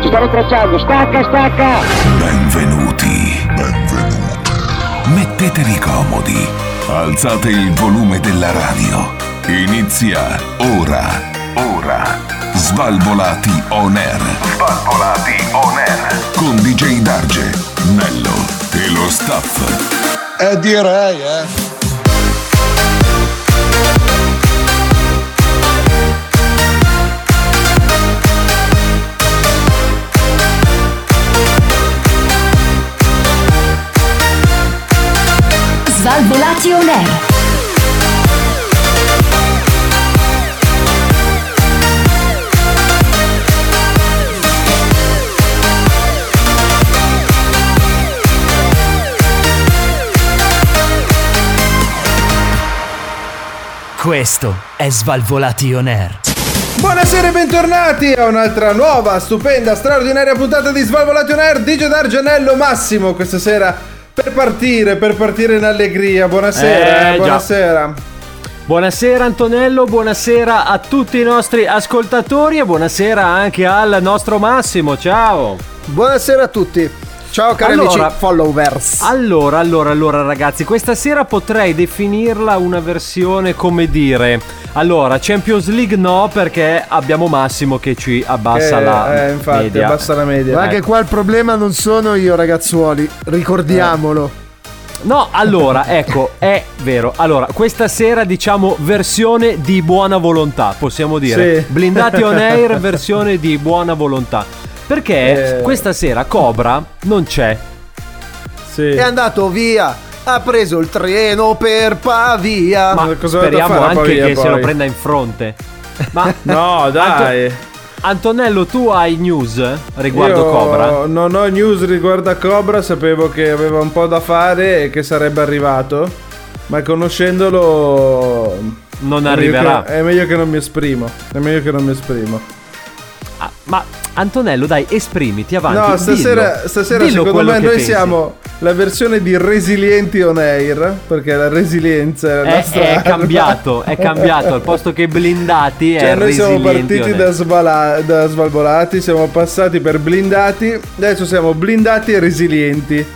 Ci stanno tracciando. Stacca, stacca. Benvenuti. Benvenuti. Mettetevi comodi. Alzate il volume della radio. Inizia ora. Ora. Svalvolati on air. Svalvolati on air. Con DJ Darge, Nello e lo staff. Eh direi, eh. Svalvolati on air. Questo è Svalvolati on air. Buonasera e bentornati a un'altra nuova, stupenda, straordinaria puntata di Svalvolation Air DJ D'Argenello Massimo questa sera per partire, per partire in allegria. Buonasera, Eh, eh, buonasera. Buonasera Antonello, buonasera a tutti i nostri ascoltatori e buonasera anche al nostro Massimo, ciao! Buonasera a tutti. Ciao cari Allora- amici followers. Allora, allora, allora ragazzi, questa sera potrei definirla una versione come dire... Allora, Champions League no perché abbiamo Massimo che ci abbassa Eh, la eh, infatti, media. abbassa la media. Ma che qua il problema non sono io ragazzuoli, ricordiamolo. No, allora, ecco, è vero. Allora, questa sera diciamo versione di buona volontà, possiamo dire. Sì. Blindati on air, versione di buona volontà. Perché Eh. questa sera Cobra non c'è. Sì. È andato via, ha preso il treno per Pavia. Ma cosa speriamo anche Pavia, che se poi? lo prenda in fronte. Ma No, dai. Antonello, tu hai news riguardo Io Cobra? Non ho news riguardo a Cobra, sapevo che aveva un po' da fare e che sarebbe arrivato. Ma conoscendolo. Non è meglio arriverà. che- è meglio che non mi esprimo. È meglio che non mi esprimo. Ah, ma Antonello, dai, esprimiti avanti. No, stasera, dillo. stasera Dillo secondo me noi pensi. siamo la versione di Resilienti on Air, perché la resilienza è la È, nostra è cambiato, è cambiato. Al posto che blindati Cioè è noi siamo partiti da, svala- da svalvolati, siamo passati per blindati, adesso siamo blindati e resilienti.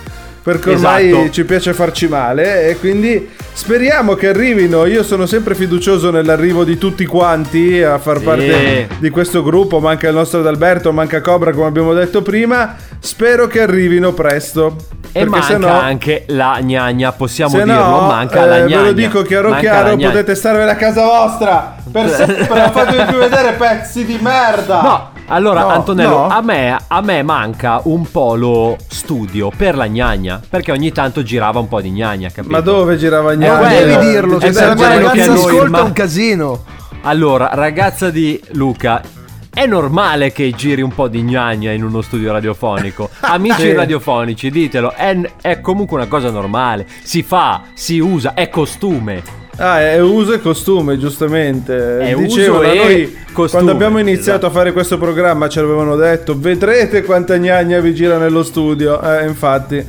Perché ormai Esatto. ci piace farci male e quindi speriamo che arrivino. Io sono sempre fiducioso nell'arrivo di tutti quanti a far Sì. parte di questo gruppo. Manca il nostro Adalberto, manca Cobra come abbiamo detto prima. Spero che arrivino presto. E manca se no, anche la gnagna, possiamo dirlo, no, manca eh, la gnagna. Ve lo dico chiaro Manca chiaro, potete starvene a casa vostra. Per sempre, fatevi più vedere pezzi di merda. No, allora No, Antonello, no. A, me, a me manca un polo studio per la gnagna, perché ogni tanto girava un po' di gnagna, capito? Ma dove girava È Gnagna? quello, Devi dirlo, è che per se la mia ragazza ascolta ma- un casino. Allora, ragazza di Luca, è normale che giri un po' di gnagna in uno studio radiofonico. Amici Sì. radiofonici, ditelo, è, è comunque una cosa normale. Si fa, si usa, è costume. Ah, è uso e costume, giustamente. È Dicevano, uso e noi costume, quando abbiamo iniziato esatto. a fare questo programma ci avevano detto vedrete quanta gnagna vi gira nello studio. Eh, infatti.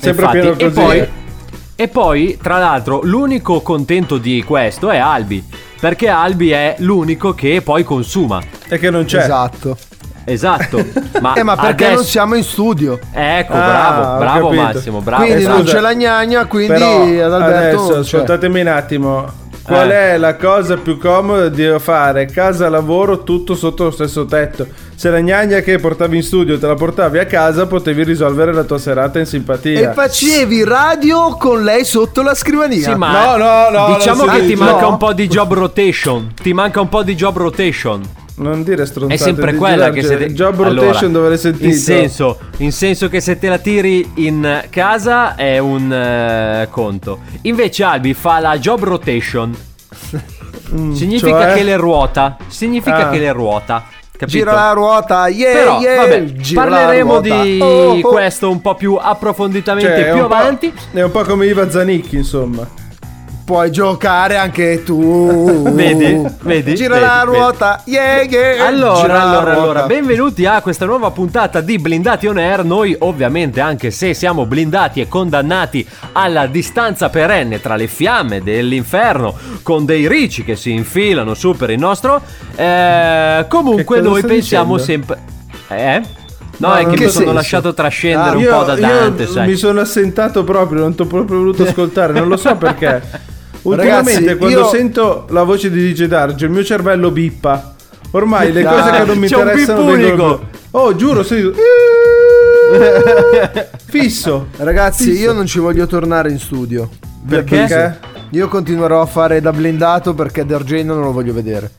Sempre Infatti, pieno e così. poi, e poi, tra l'altro, l'unico contento di questo è Albi. Perché Albi è l'unico che poi consuma. E che non c'è. Esatto. Esatto. Ma, Eh, ma perché adesso... non siamo in studio? Ecco, Ah, bravo, bravo. Massimo, bravo. Quindi Eh, non c'è la gnagna, quindi Però Adalberto adesso non c'è. ascoltatemi un attimo. Qual Eh. è la cosa più comoda di fare casa lavoro tutto sotto lo stesso tetto? Se la gnagna che portavi in studio te la portavi a casa, potevi risolvere la tua serata in simpatia. E facevi radio con lei sotto la scrivania. Sì, ma No, no, no, diciamo che ti dice. manca No. un po' di job rotation. Ti manca un po' di job rotation. Non dire stronzate È sempre quella che se te- Job Allora, rotation dove l'hai sentito? In senso, in senso che se te la tiri in casa è un eh, conto. Invece Albi fa la job rotation. Significa cioè? che le ruota. Significa Ah. che le ruota. capito? Gira la ruota, yeah, Però, yeah, vabbè, parleremo ruota. di Oh, oh. questo un po' più approfonditamente Cioè, più avanti. È un po' come Iva Zanicchi, insomma. Puoi giocare anche tu. Vedi? Vedi? Gira Vedi? la Vedi? ruota, yeah, yeah. Allora, allora, allora, benvenuti a questa nuova puntata di Blindati On Air. Noi, ovviamente, anche se siamo blindati e condannati alla distanza perenne tra le fiamme dell'inferno, con dei ricci che si infilano su per il nostro, eh, comunque noi pensiamo dicendo? sempre. Eh? No, No, è che mi sono senso? lasciato trascendere Ah, un io, po' da io Dante, sai. mi sono assentato proprio, non ti ho proprio voluto ascoltare, non lo so perché. Ultimamente Ragazzi, quando io- sento la voce di DJ Darge, il mio cervello bippa. Ormai le Dai, cose che non mi interessano vengono- Oh, giuro, sei fisso. Ragazzi, io non ci voglio tornare in studio. Perché? Io continuerò a fare da blindato perché Dergeno non lo voglio vedere.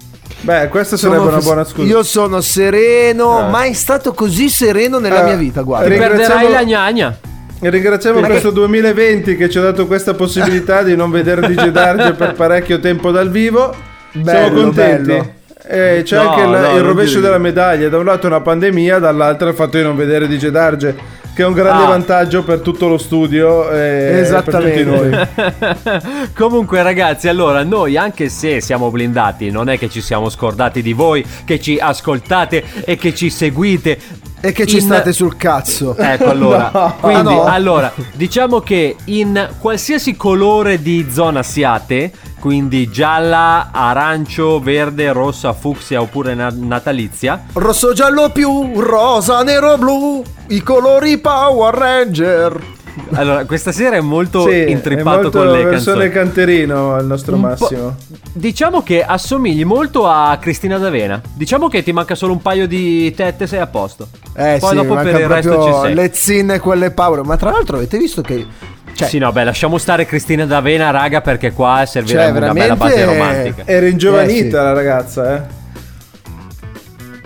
Beh, questa sarebbe Sono una buona scusa. Io sono sereno, Ah. mai stato così sereno nella Eh, mia vita, guarda. ri- Perderai la gnagna. Ringraziamo Perché- questo 2020 che ci ha dato questa possibilità di non vedere DJ Darge per parecchio tempo dal vivo. Siamo Bello, contenti. bello. E c'è No, anche il, no, il rovescio della medaglia. Da un lato una pandemia, dall'altro il fatto di non vedere DJ Darge, che è un grande Ah. vantaggio per tutto lo studio e Esattamente. per tutti noi. Comunque ragazzi, allora noi anche se siamo blindati, non è che ci siamo scordati di voi, che ci ascoltate e che ci seguite. E che ci in- state sul cazzo. Ecco allora, No. quindi Ah, no? allora, diciamo che in qualsiasi colore di zona siate, quindi gialla, arancio, verde, rossa, fucsia oppure na- natalizia, Rosso, giallo più, rosa, nero, blu. I colori Power Ranger. allora questa sera è molto Sì, intrippato è molto con le canzoni. canterino al nostro Un massimo. Diciamo che assomigli molto a Cristina D'Avena. Diciamo che ti manca solo un paio di tette, sei a posto. Eh Poi sì, dopo per il resto ci sei. le zinne quelle Power. Ma tra l'altro avete visto che... Cioè, Sì, no, beh, lasciamo stare Cristina D'Avena, raga, perché qua servirà Cioè, una bella base romantica. Era ingiovanita Eh, sì. la ragazza, eh.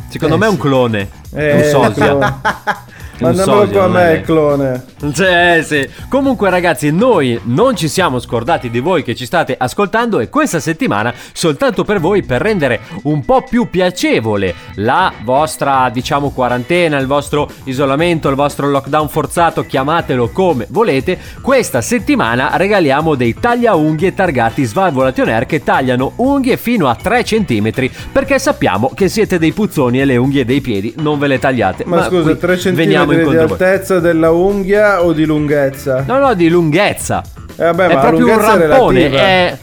Secondo eh, me è un clone. Eh, un sosia. Mandamelo sosia, qua a me, il clone. Sì, sì. Comunque, ragazzi, noi non ci siamo scordati di voi che ci state ascoltando e questa settimana, soltanto per voi, per rendere un po' più piacevole la vostra, diciamo, quarantena, il vostro isolamento, il vostro lockdown forzato, chiamatelo come volete, questa settimana regaliamo dei tagliaunghie targati Svalvolation Air che tagliano unghie fino a 3 cm perché sappiamo che siete dei puzzoni e le unghie dei piedi non ve le tagliate. Ma, scusa, qui 3 veniamo cm di incontro a voi. altezza della unghia o di lunghezza? No, no, di lunghezza. Eh, vabbè, è ma proprio un lunghezza è rampone. relativa. È...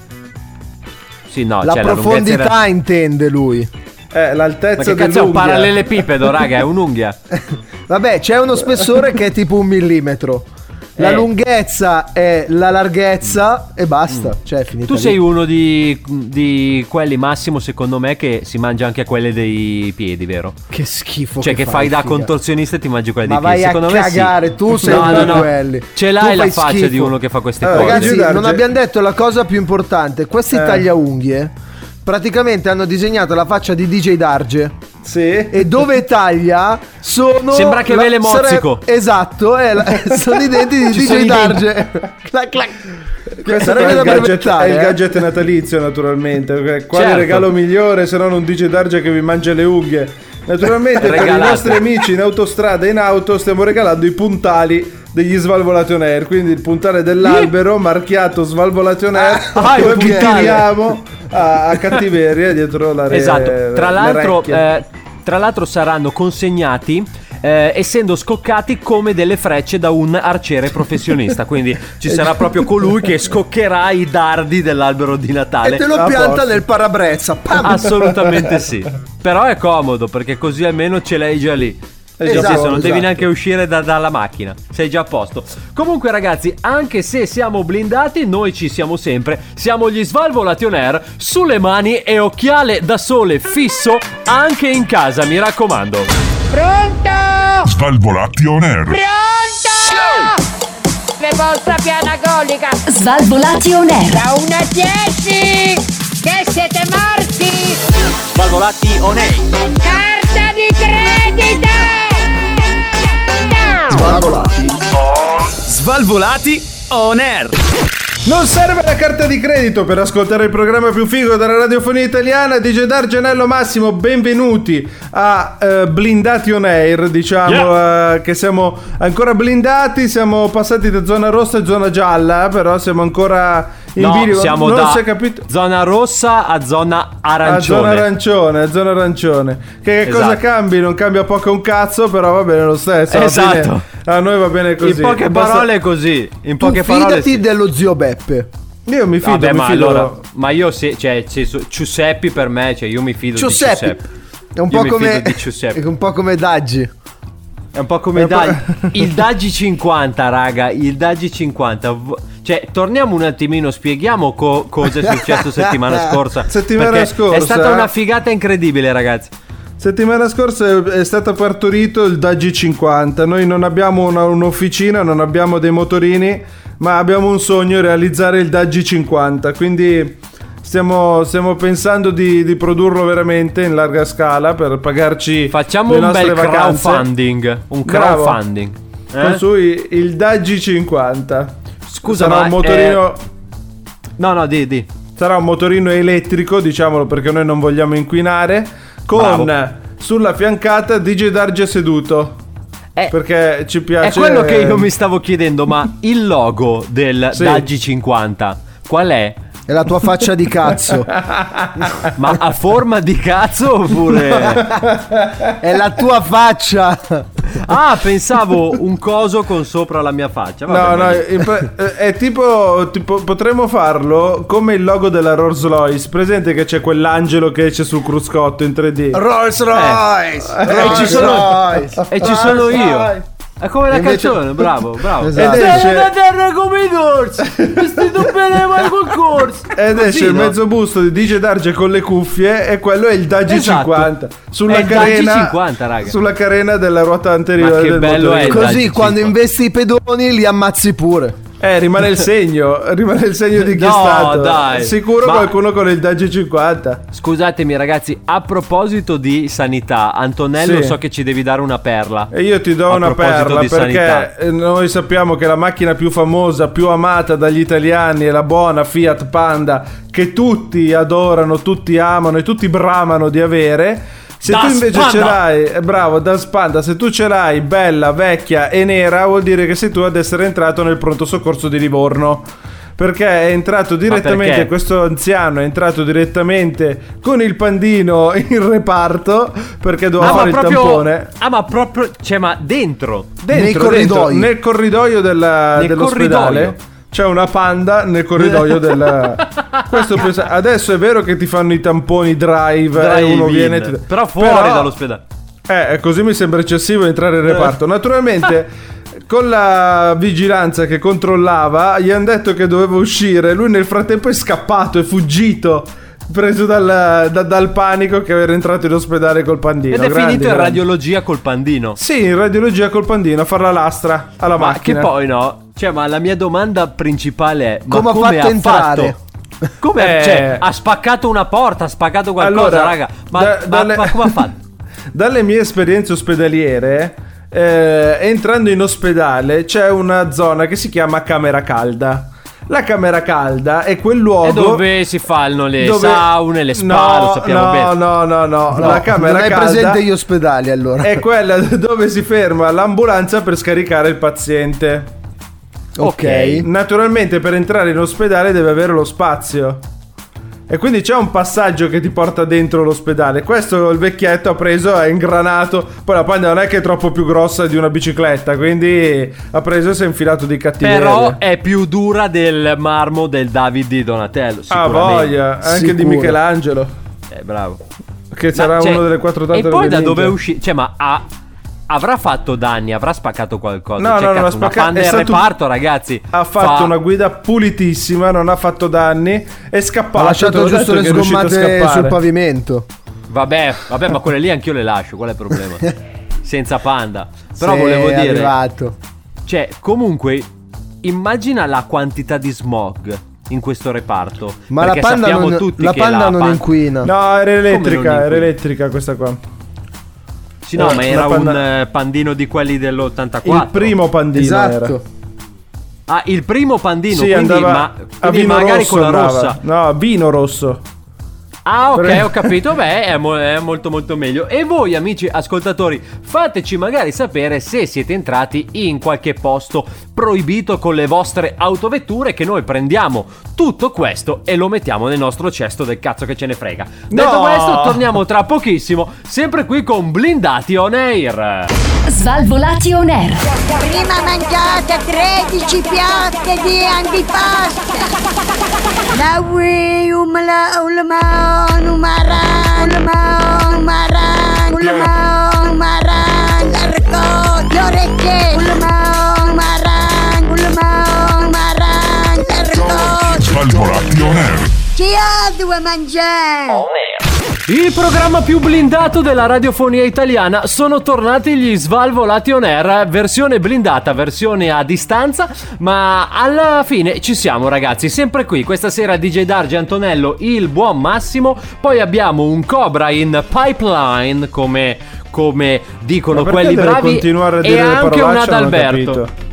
Sì, no, la cioè, la lunghezza profondità era- intende lui. Eh, Ma l'altezza che cazzo è un dell'unghia. parallelepipedo, raga? È un'unghia. Vabbè, c'è uno spessore che è tipo un millimetro. La Eh. lunghezza è la larghezza e basta. Cioè, è finita Tu lì. sei uno di, di quelli massimo, secondo me, che si mangia anche quelle dei piedi, vero? Che schifo. Cioè, che, fai da figa. contorsionista e ti mangi quelle Ma dei piedi. vai a Secondo me sì. cagare, tu sei no, uno no, di no. quelli. Ce l'hai la fai faccia schifo. di uno che fa queste Allora, cose. Ragazzi, Giudarge- non abbiamo detto la cosa più importante. Questi Eh. tagliaunghie praticamente hanno disegnato la faccia di DJ Darge. Sì. E dove taglia sono. Sembra che vele mozzico. sare- Esatto, è la- sono i denti di Ci DJ. Darge. clac, clac. Questo è il, gadget, brevettare, è il eh. gadget natalizio, naturalmente. Quale Certo. regalo migliore se non un DJ Darge che vi mangia le unghie? Naturalmente, per i nostri amici in autostrada e in auto, stiamo regalando i puntali degli Svalvolation Air. Quindi il puntale dell'albero marchiato Svalvolation Air. Ah, dove vi puntale. tiriamo a, a cattiveria dietro la re- Esatto, tra l'altro, eh, tra l'altro saranno consegnati eh, essendo scoccati come delle frecce da un arciere professionista. Quindi ci sarà proprio colui che scoccherà i dardi dell'albero di Natale. E te lo pianta posto. nel parabrezza. Pam! Assolutamente sì. Però è comodo perché così almeno ce l'hai già lì. Già sì, Esatto, non devi esatto. neanche uscire da- dalla macchina, sei già a posto. Comunque, ragazzi, anche se siamo blindati, noi ci siamo sempre. Siamo gli Svalvolation Air sulle mani e occhiale da sole fisso anche in casa, mi raccomando. Pronto? Svalvolati on air. Pronto? Le vostra piana colica Svalvolati on air. da 1 a 10 che siete morti Svalvolati on air. carta di credito Svalvolati. Svalvolati on air. Non serve la carta di credito per ascoltare il programma più figo della radiofonia italiana. DJ Dargenello Massimo, benvenuti a eh, Blindati on Air. Diciamo eh, che siamo ancora blindati, siamo passati da zona rossa a zona gialla, però siamo ancora in No, siamo non da si è capito. zona rossa a zona A arancione. zona arancione, a zona arancione. Che, che cosa Esatto. cambi? Non cambia poco un cazzo, però va bene lo stesso. Esatto. A noi va bene così. In poche parole è così. In Tu poche parole fidati sì. dello zio Beppe. Io mi fido, Vabbè, mi ma fido. allora, ma io se, cioè, se- Giuseppe per me, cioè io mi fido Giuseppe. di Giuseppe. È un Io po' mi come fido di Giuseppe. è un po' come Daggi. È un po' come un po'- Dagi- il Dagi 50, raga. Il Dagi 50. V- Cioè, torniamo un attimino, spieghiamo co- cosa è successo settimana scorsa. Settimana scorsa? È stata una figata incredibile, ragazzi. Settimana scorsa è stato partorito il Dagi 50. Noi non abbiamo una- un'officina, non abbiamo dei motorini, ma abbiamo un sogno, realizzare il Dagi 50. Quindi stiamo, stiamo pensando di, di produrlo veramente in larga scala per pagarci Facciamo le un nostre bel vacanze. crowdfunding. Un Bravo. crowdfunding. Con Eh? su il Dagi 50. Scusa, sarà ma, un motorino. No, no, di, di. Sarà un motorino elettrico, diciamolo perché noi non vogliamo inquinare. Con Bravo. sulla fiancata DJ Darge seduto. Eh, Perché ci È piace. quello che io mi stavo chiedendo, ma il logo del Sì. Dagi 50 qual è? È la tua faccia di cazzo. Ma a forma di cazzo oppure... È la tua faccia. Ah, pensavo un coso con sopra la mia faccia. No, Vabbè, no, in pre- eh, è tipo, tipo. Potremmo farlo come il logo della Rolls Royce. Presente che c'è quell'angelo che esce sul cruscotto in 3D. Rolls Royce. Eh, Rolls ci sono- Royce. E ci sono io. È come la Invece- canzone, bravo, bravo. Esatto. Ed esce- Terra da terra come i dorsi, vestito bene ma col corso. Ed Così, esce il no? mezzo busto di DJ Darge con le cuffie e quello è il Dagi Esatto. 50 sulla È il Dagi carena 50, raga. sulla carena della ruota anteriore Ma che del bello motorino. è il Così quando 50. investi i pedoni li ammazzi pure. Eh, rimane il segno, rimane il segno di chi è No, stato. dai. Sicuro Ma- qualcuno con il Dagi 50. Scusatemi ragazzi, a proposito di sanità, Antonello Sì. so che ci devi dare una perla. E io ti do A una perla perché sanità. noi sappiamo che la macchina più famosa, più amata dagli italiani è la buona Fiat Panda che tutti adorano, tutti amano e tutti bramano di avere. Se Das tu invece Panda! ce l'hai, è bravo, da Panda, se tu ce l'hai bella, vecchia e nera, vuol dire che sei tu ad essere entrato nel pronto soccorso di Livorno. Perché è entrato direttamente, questo anziano è entrato direttamente con il pandino in reparto perché doveva Ah, fare il proprio tampone. Ah, ma proprio cioè ma dentro. Dentro, Nei dentro, nel corridoio della- Nel dell'ospedale corridoio. C'è una panda nel corridoio del questo pensa- adesso è vero che ti fanno i tamponi drive, e Drive-in. uno viene e ti- Però fuori Però- dall'ospedale. eh, così mi sembra eccessivo entrare in reparto. Naturalmente, con la vigilanza che controllava, gli hanno detto che doveva uscire. Lui nel frattempo è scappato, è fuggito. Preso dal, da- dal panico che era entrato in ospedale col pandino. Ed è Grandi, finito in grandi. radiologia col pandino. Sì, in radiologia col pandino a fare la lastra alla Ma macchina. che poi no? Cioè, ma la mia domanda principale è: ma Come ha come fatto ha entrare? fatto? Come Eh. cioè, ha spaccato una porta, ha spaccato qualcosa, Allora, raga. Ma, da- ma- dalle- ma come ha fatto? Dalle mie esperienze ospedaliere, eh, entrando in ospedale c'è una zona che si chiama camera calda. La camera calda è quel luogo E dove si fanno le dove- saune, le spa, no, lo sappiamo no, bene. No, no, no, No, La camera non calda presente gli ospedali allora. è quella dove si ferma l'ambulanza per scaricare il paziente. Ok. Naturalmente per entrare in ospedale deve avere lo spazio. E quindi c'è un passaggio che ti porta dentro l'ospedale. Questo il vecchietto ha preso, ha ingranato. Poi la panda non è che è troppo più grossa di una bicicletta. Quindi ha preso e si è infilato di cattiveria. Però è più dura del marmo del David di Donatello. Ah, voglia. Anche di Sicuro. Michelangelo. Eh, bravo. Che sarà Ma, cioè, uno delle quattro tante E poi da dove è uscito? Cioè, ma ha. Avrà fatto danni, avrà spaccato qualcosa. No, Cioè, no, non cazzo, spaccato- panda è in stato- reparto, ragazzi. Ha fatto fa- una guida pulitissima, non ha fatto danni. È scappato. Ha lasciato giusto le sgommate sul pavimento. Vabbè, vabbè, ma quelle lì anch'io le lascio. Qual è il problema? Senza panda. Però Sei volevo dire. arrivato. Cioè, comunque, immagina la quantità di smog in questo reparto. Ma la Perché panda, sappiamo non, tutti la che panda la non pan- inquina. No, era elettrica, era elettrica questa qua. Sì, no, Eh, ma era panda- un eh, pandino di quelli dell'84. Il primo pandino era. esatto. Ah, il primo pandino, Sì, quindi, andava ma, a quindi vino magari rosso con la andava. rossa. No, vino rosso. Ah, ok, ho capito. Beh, è, mo- è molto molto meglio. E voi, amici ascoltatori, fateci magari sapere se siete entrati in qualche posto proibito con le vostre autovetture. Che noi prendiamo tutto questo e lo mettiamo nel nostro cesto del cazzo che ce ne frega. Detto No! questo, torniamo tra pochissimo, sempre qui con Blindati on Air. Svalvolati on air. Prima mangiate 13 piatte di antipasto. Dawi umala ulama numara ulama numara ulama numara larko yoreke ulama numara ulama numara larko Valvora Pioner Kia dua manja On air Il programma più blindato della radiofonia italiana. Sono tornati gli Svalvolati on Air, versione blindata, versione a distanza, ma alla fine ci siamo ragazzi, sempre qui, questa sera DJ Darge Antonello, il buon Massimo, poi abbiamo un Cobra in pipeline come, come dicono quelli bravi. continuare a e anche un Adalberto.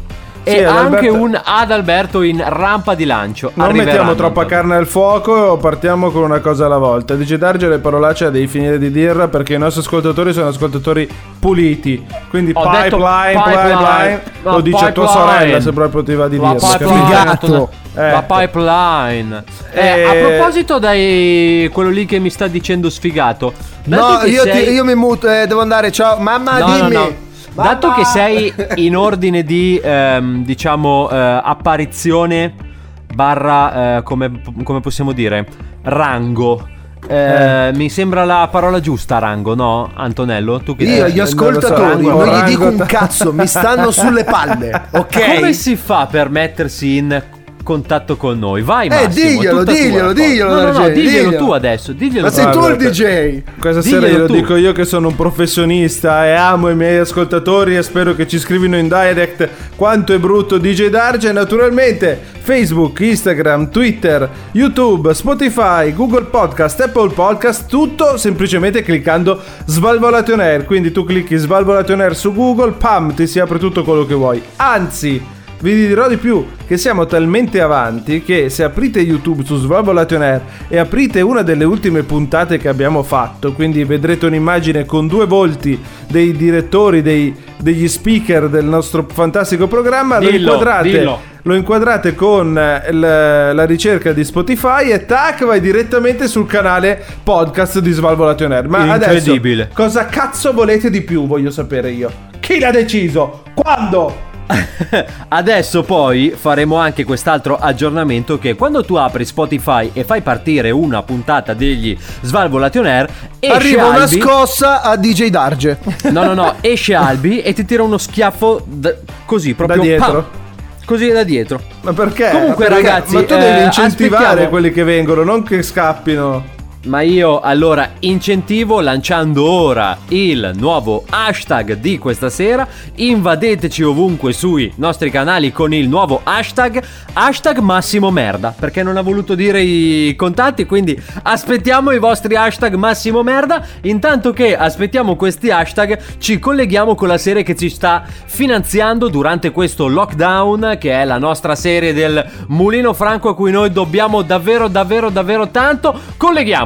E Sì, anche un Adalberto in rampa di lancio. Non Arriveranno, mettiamo troppa carne al fuoco, partiamo con una cosa alla volta. Dice Darge le parolacce devi finire di dirla perché i nostri ascoltatori sono ascoltatori puliti. Quindi Ho detto pipeline, pipeline, pipeline. lo No, dice a tua pipeline. sorella se proprio ti va di La dirlo. pipeline, Sfigato. La pipeline. Eh, Eh, A proposito, dai, quello lì che mi sta dicendo sfigato. No, io, sei- ti- io mi muto, eh, devo andare. Ciao, mamma, No, no, dimmi. no. Mamma. Dato che sei in ordine di, ehm, diciamo, eh, apparizione barra, eh, come, come possiamo dire, rango. Eh, Mi sembra la parola giusta, rango, no? Antonello? Tu che Io, eh, gli non lo so, ascoltatori, rango, non gli rango, dico un cazzo, mi stanno sulle palle, ok? Come si fa per mettersi in contatto con noi? Vai, Eh, Massimo, diglielo, tutta tua, diglielo, diglielo, No, no, no, diglielo diglielo. tu adesso, diglielo Ma sei tu il DJ? Questa sera Diglielo glielo dico io che sono un professionista e amo i miei ascoltatori e spero che ci scrivino in direct quanto è brutto DJ Darge. Naturalmente Facebook, Instagram, Twitter, YouTube, Spotify, Google Podcast, Apple Podcast, tutto semplicemente cliccando Svalvolation Air. Quindi tu clicchi Svalvolation Air su Google, pam, ti si apre tutto quello che vuoi. Anzi, vi dirò di più, che siamo talmente avanti che se aprite YouTube su Svalvolation Air e aprite una delle ultime puntate che abbiamo fatto, quindi vedrete un'immagine con due volti dei direttori, dei- degli speaker del nostro fantastico programma, lo Dillo, inquadrate, dillo. lo inquadrate con eh, la ricerca di Spotify e tac vai direttamente sul canale podcast di Svalvolation Air. Ma adesso Incredibile. cosa cazzo volete di più, voglio sapere io. Chi l'ha deciso? Quando? Adesso poi faremo anche quest'altro aggiornamento che quando tu apri Spotify e fai partire una puntata degli Svalvolation Air esce Arriva una Albi, scossa a DJ Darge. No, no, no, esce Albi e ti tira uno schiaffo d- così proprio Da dietro? pam, così da dietro. Ma perché? Comunque, Perché? ragazzi, ma tu devi eh, incentivare aspettiamo- quelli che vengono, non che scappino. Ma io allora incentivo lanciando ora il nuovo hashtag di questa sera. Invadeteci ovunque sui nostri canali con il nuovo hashtag hashtag Massimo Merda. Perché non ha voluto dire i contatti. Quindi aspettiamo i vostri hashtag Massimo Merda. Intanto che aspettiamo questi hashtag, ci colleghiamo con la serie che ci sta finanziando durante questo lockdown. Che è la nostra serie del Mulino Franco a cui noi dobbiamo davvero, davvero, davvero tanto.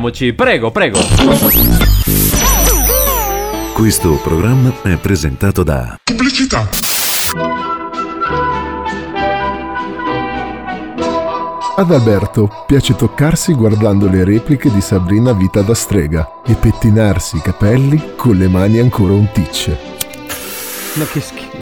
Colleghiamoci, prego, prego. Questo programma è presentato da Pubblicità. Ad Alberto piace toccarsi guardando le repliche di Sabrina Vita da strega e pettinarsi i capelli con le mani ancora unticce. Ma che schifo.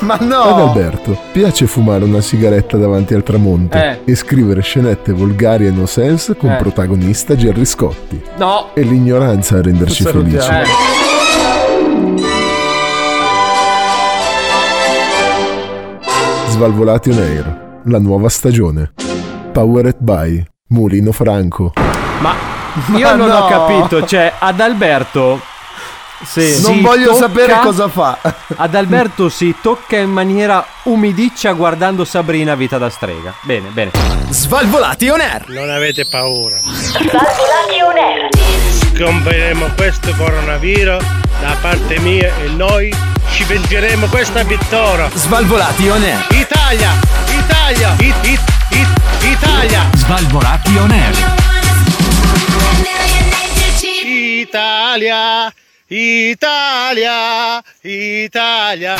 Ma Ad no! Alberto piace fumare una sigaretta davanti al tramonto Eh. e scrivere scenette volgari e no sense con Eh. protagonista Gerry Scotti. No. E l'ignoranza a renderci felici. Eh. Svalvolati on Air, la nuova stagione. Powered by Mulino Franco. Ma io Ma non no. ho capito, cioè ad Alberto si non voglio sapere cosa fa. Ad Alberto si tocca in maniera umidiccia guardando Sabrina Vita da strega. Bene, bene. Svalvolati on air. Non avete paura. Svalvolati on air. Scomperemo questo coronavirus da parte mia e noi ci pentiremo questa vittoria. Svalvolati on air. Italia, Italia, it, it, it, Italia. Svalvolati on air. Italia, Italia, Italia.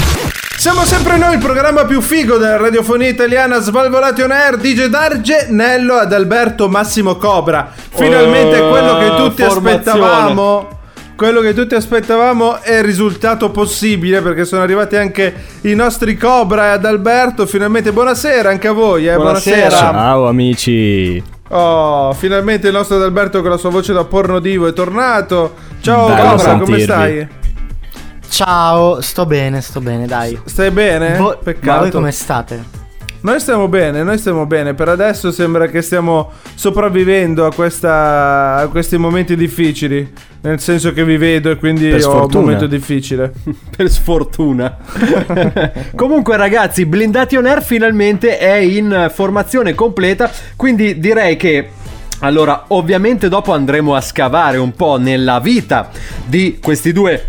Siamo sempre noi, il programma più figo della radiofonia italiana Svalvolati on Air, DJ Darge, Nello ad Alberto Massimo Cobra. Finalmente Oh, quello che tutti formazione. aspettavamo. Quello che tutti aspettavamo è risultato possibile perché sono arrivati anche i nostri Cobra ad Alberto. Finalmente buonasera anche a voi, eh. Buonasera. Ciao amici. Oh, finalmente il nostro Adalberto con la sua voce da porno divo è tornato. Ciao Bello Cobra, come stai? Ciao, sto bene, sto bene, dai. Stai bene? Vo- Peccato. Ma voi come state? Noi stiamo bene, noi stiamo bene. Per adesso sembra che stiamo sopravvivendo a, questa, a questi momenti difficili. Nel senso che vi vedo e quindi Per ho un momento difficile. per sfortuna. Comunque, ragazzi, Blindati on Air finalmente è in formazione completa. Quindi direi che. Allora, ovviamente dopo andremo a scavare un po' nella vita di questi due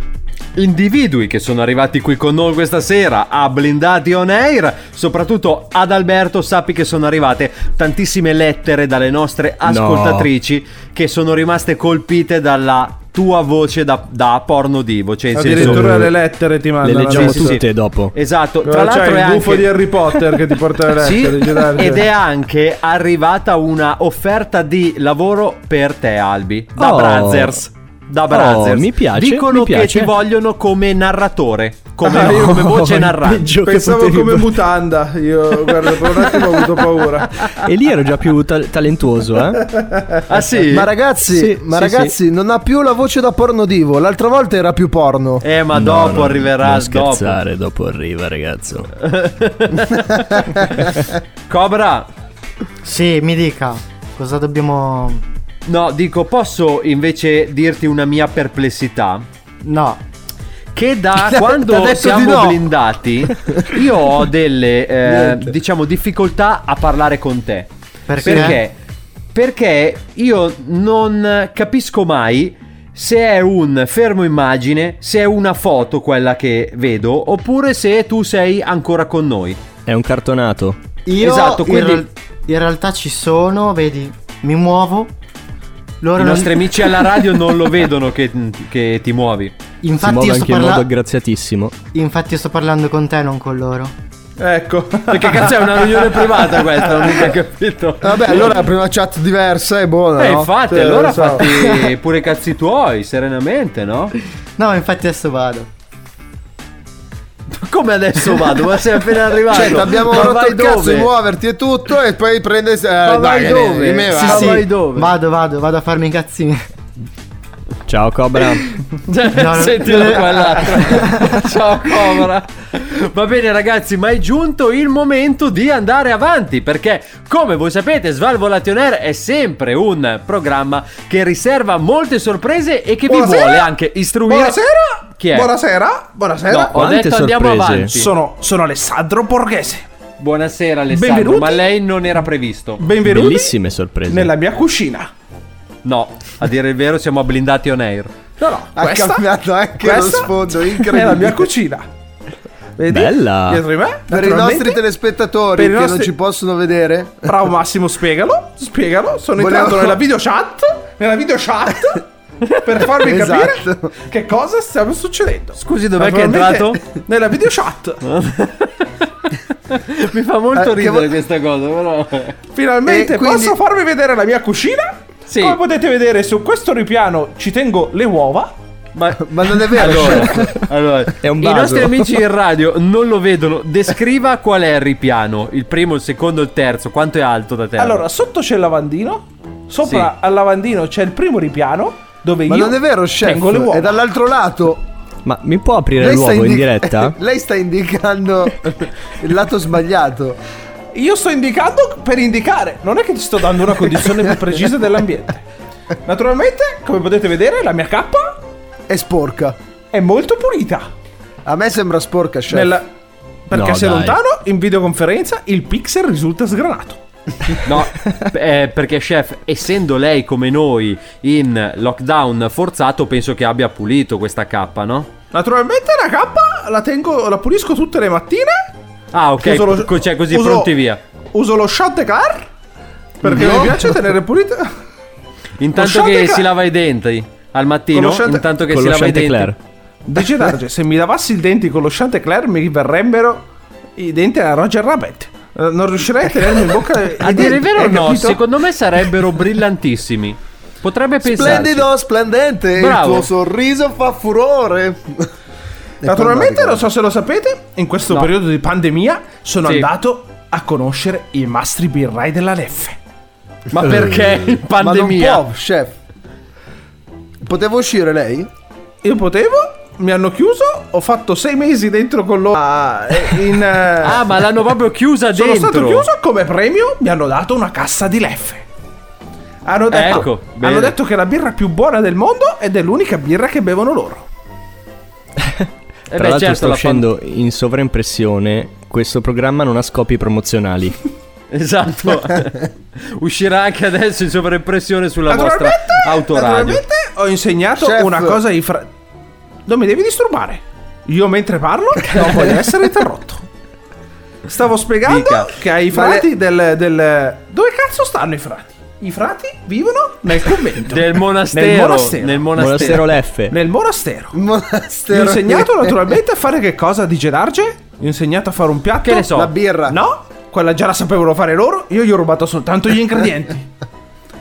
individui che sono arrivati qui con noi questa sera a Blindati on Air. Soprattutto ad Alberto, sappi che sono arrivate tantissime lettere dalle nostre ascoltatrici che sono rimaste colpite dalla tua voce da, da porno divo. Cioè, in senso- Addirittura le lettere ti mandano. Le leggiamo Sì, sì, sì. tutte dopo. Esatto, tra C'è l'altro è il gufo anche... di Harry Potter che ti porta le Sì, lettere. Gerardo. ed è anche arrivata una offerta di lavoro per te, Albi, da Oh. Brothers. Da Oh, Brothers. mi piace, Dicono mi che piace. ti vogliono come narratore, come, Ah, come voce narrante. Che Pensavo potevi- come mutanda. Io, guarda, per un attimo ho avuto paura. E lì ero già più ta- talentuoso, eh? Ah sì? Ma ragazzi, Sì, ma sì, ragazzi, non ha più la voce da porno divo. L'altra volta era più porno. Eh, ma No, dopo no, arriverà non dopo. scherzare, dopo arriva, ragazzo. Cobra, Sì, mi dica, cosa dobbiamo... no, dico, posso invece dirti una mia perplessità? No, Che da quando siamo no. blindati, io ho delle, eh, diciamo, difficoltà a parlare con te. perché? Perché? Perché io non capisco mai se è un fermo immagine, se è una foto quella che vedo, oppure se tu sei ancora con noi. È un cartonato. Io Esatto, in, quindi- real- in realtà ci sono, vedi, mi muovo. Loro I non- nostri amici alla radio non lo vedono che, che ti muovi. Si Infatti muove io, sto anche in parla- modo graziatissimo. Infatti io sto parlando con te, non con loro. Ecco. Perché cazzo è una riunione privata questa, non ho mica capito. Vabbè, allora la prima chat diversa è buona. Eh, no? infatti, Sì, allora lo so. fatti pure i cazzi tuoi, serenamente, no? No, infatti adesso vado. Come adesso vado? Ma sei appena arrivato. Cioè, abbiamo Ma rotto il cazzo dove? di muoverti e tutto e poi prende... Eh, Ma vai dai, dove? di me Sì, sì, vai dove? Vado, vado, vado a farmi i cazzi miei. Ciao Cobra. Cioè, No, Sentilo no. quell'altro. Ciao Cobra. Va bene ragazzi, ma è giunto il momento di andare avanti perché come voi sapete Svalvolation Air è sempre un programma che riserva molte sorprese e che vi Buonasera. vuole anche istruire. Buonasera. Chi è? Buonasera. Buonasera. No, ho Quante detto andiamo sorprese. avanti. Sono, sono Alessandro Borghese. Buonasera Alessandro, Benvenuti. ma lei non era previsto. Benvenuti Bellissime sorprese. nella mia cucina. No, a dire il vero siamo blindati on air. No, no, Ha questa, cambiato anche lo questa sfondo, È la incredibile. mia cucina. Vedi? Bella. Dietro di me. Per i nostri telespettatori i che non nostri- ci possono vedere, Bravo Massimo, spiegalo. Spiegalo. Sono Volevo- entrato nella video chat. Nella video chat. per farvi capire Esatto. che cosa sta succedendo. Scusi, dov'è che è entrato? Nella video chat. Mi fa molto Eh, che ridere vo- questa cosa, però. Finalmente E quindi- posso farvi vedere la mia cucina. Sì. Come potete vedere su questo ripiano ci tengo le uova. Ma, ma non è vero. allora, allora, È un i nostri amici in radio non lo vedono. Descriva qual è il ripiano: il primo, il secondo, il terzo. Quanto è alto da terra? Allora, sotto c'è il lavandino. Sopra Sì. al lavandino c'è il primo ripiano. Dove Ma io non è vero, chef. tengo le uova. È dall'altro lato. Ma mi può aprire Lei l'uovo in indica- diretta? Lei sta indicando il lato sbagliato. Io sto indicando per indicare, non è che ti sto dando una condizione più precisa dell'ambiente. Naturalmente, come potete vedere, la mia cappa È sporca. è molto pulita. A me sembra sporca, chef. Nella- Perché No, se dai. lontano, in videoconferenza, il pixel risulta sgranato. No, eh, perché chef, essendo lei come noi in lockdown forzato, penso che abbia pulito questa cappa, no? Naturalmente la cappa la tengo, la pulisco tutte le mattine. Ah, ok, Uso lo- co- cioè così uso- pronti via. Uso lo Chanticleer perché No. mi piace tenere pulita. Intanto che Chanticleer- si lava i denti al mattino, Chante- intanto che si lava i denti. Dice Darge, se mi lavassi i denti con lo Chanticleer mi verrebbero i denti a Roger Rabbit. Eh, Non riuscirei a tenermi in bocca A dire il vero no, capito? secondo me sarebbero brillantissimi. Potrebbe pensare. Splendido, splendente. Bravo. Il tuo sorriso fa furore. Naturalmente, non so se lo sapete, in questo No. periodo di pandemia sono Sì. andato a conoscere i mastri birrai della Leffe. Ma perché in pandemia? Ma non può, chef. Poteva uscire lei? Io potevo, mi hanno chiuso, ho fatto sei mesi dentro con loro. ah, in, eh, Ah, ma l'hanno proprio chiusa sono dentro. stato chiuso come premio, mi hanno dato una cassa di Leffe. Hanno detto, Ecco, hanno detto che è la birra più buona del mondo ed è l'unica birra che bevono loro. Eh Tra beh, l'altro certo, sta la uscendo in sovraimpressione. Questo programma non ha scopi promozionali. fan- Esatto. Uscirà anche adesso in sovraimpressione sulla vostra autoradio. naturalmente ho insegnato Chef. una cosa ai fra... Non mi devi disturbare. Io mentre parlo non voglio essere interrotto. Stavo spiegando Dica. che ai frati del, del... Dove cazzo stanno i frati? I frati vivono nel convento. Del monastero. Nel monastero. Nel monastero. Monastero Leffe. Nel monastero. Gli ho Monastero. insegnato naturalmente a fare che cosa di Gedarge? Gli ho insegnato a fare un piatto. Che ne so. La birra. No, quella già la sapevano fare loro. Io gli ho rubato soltanto gli ingredienti.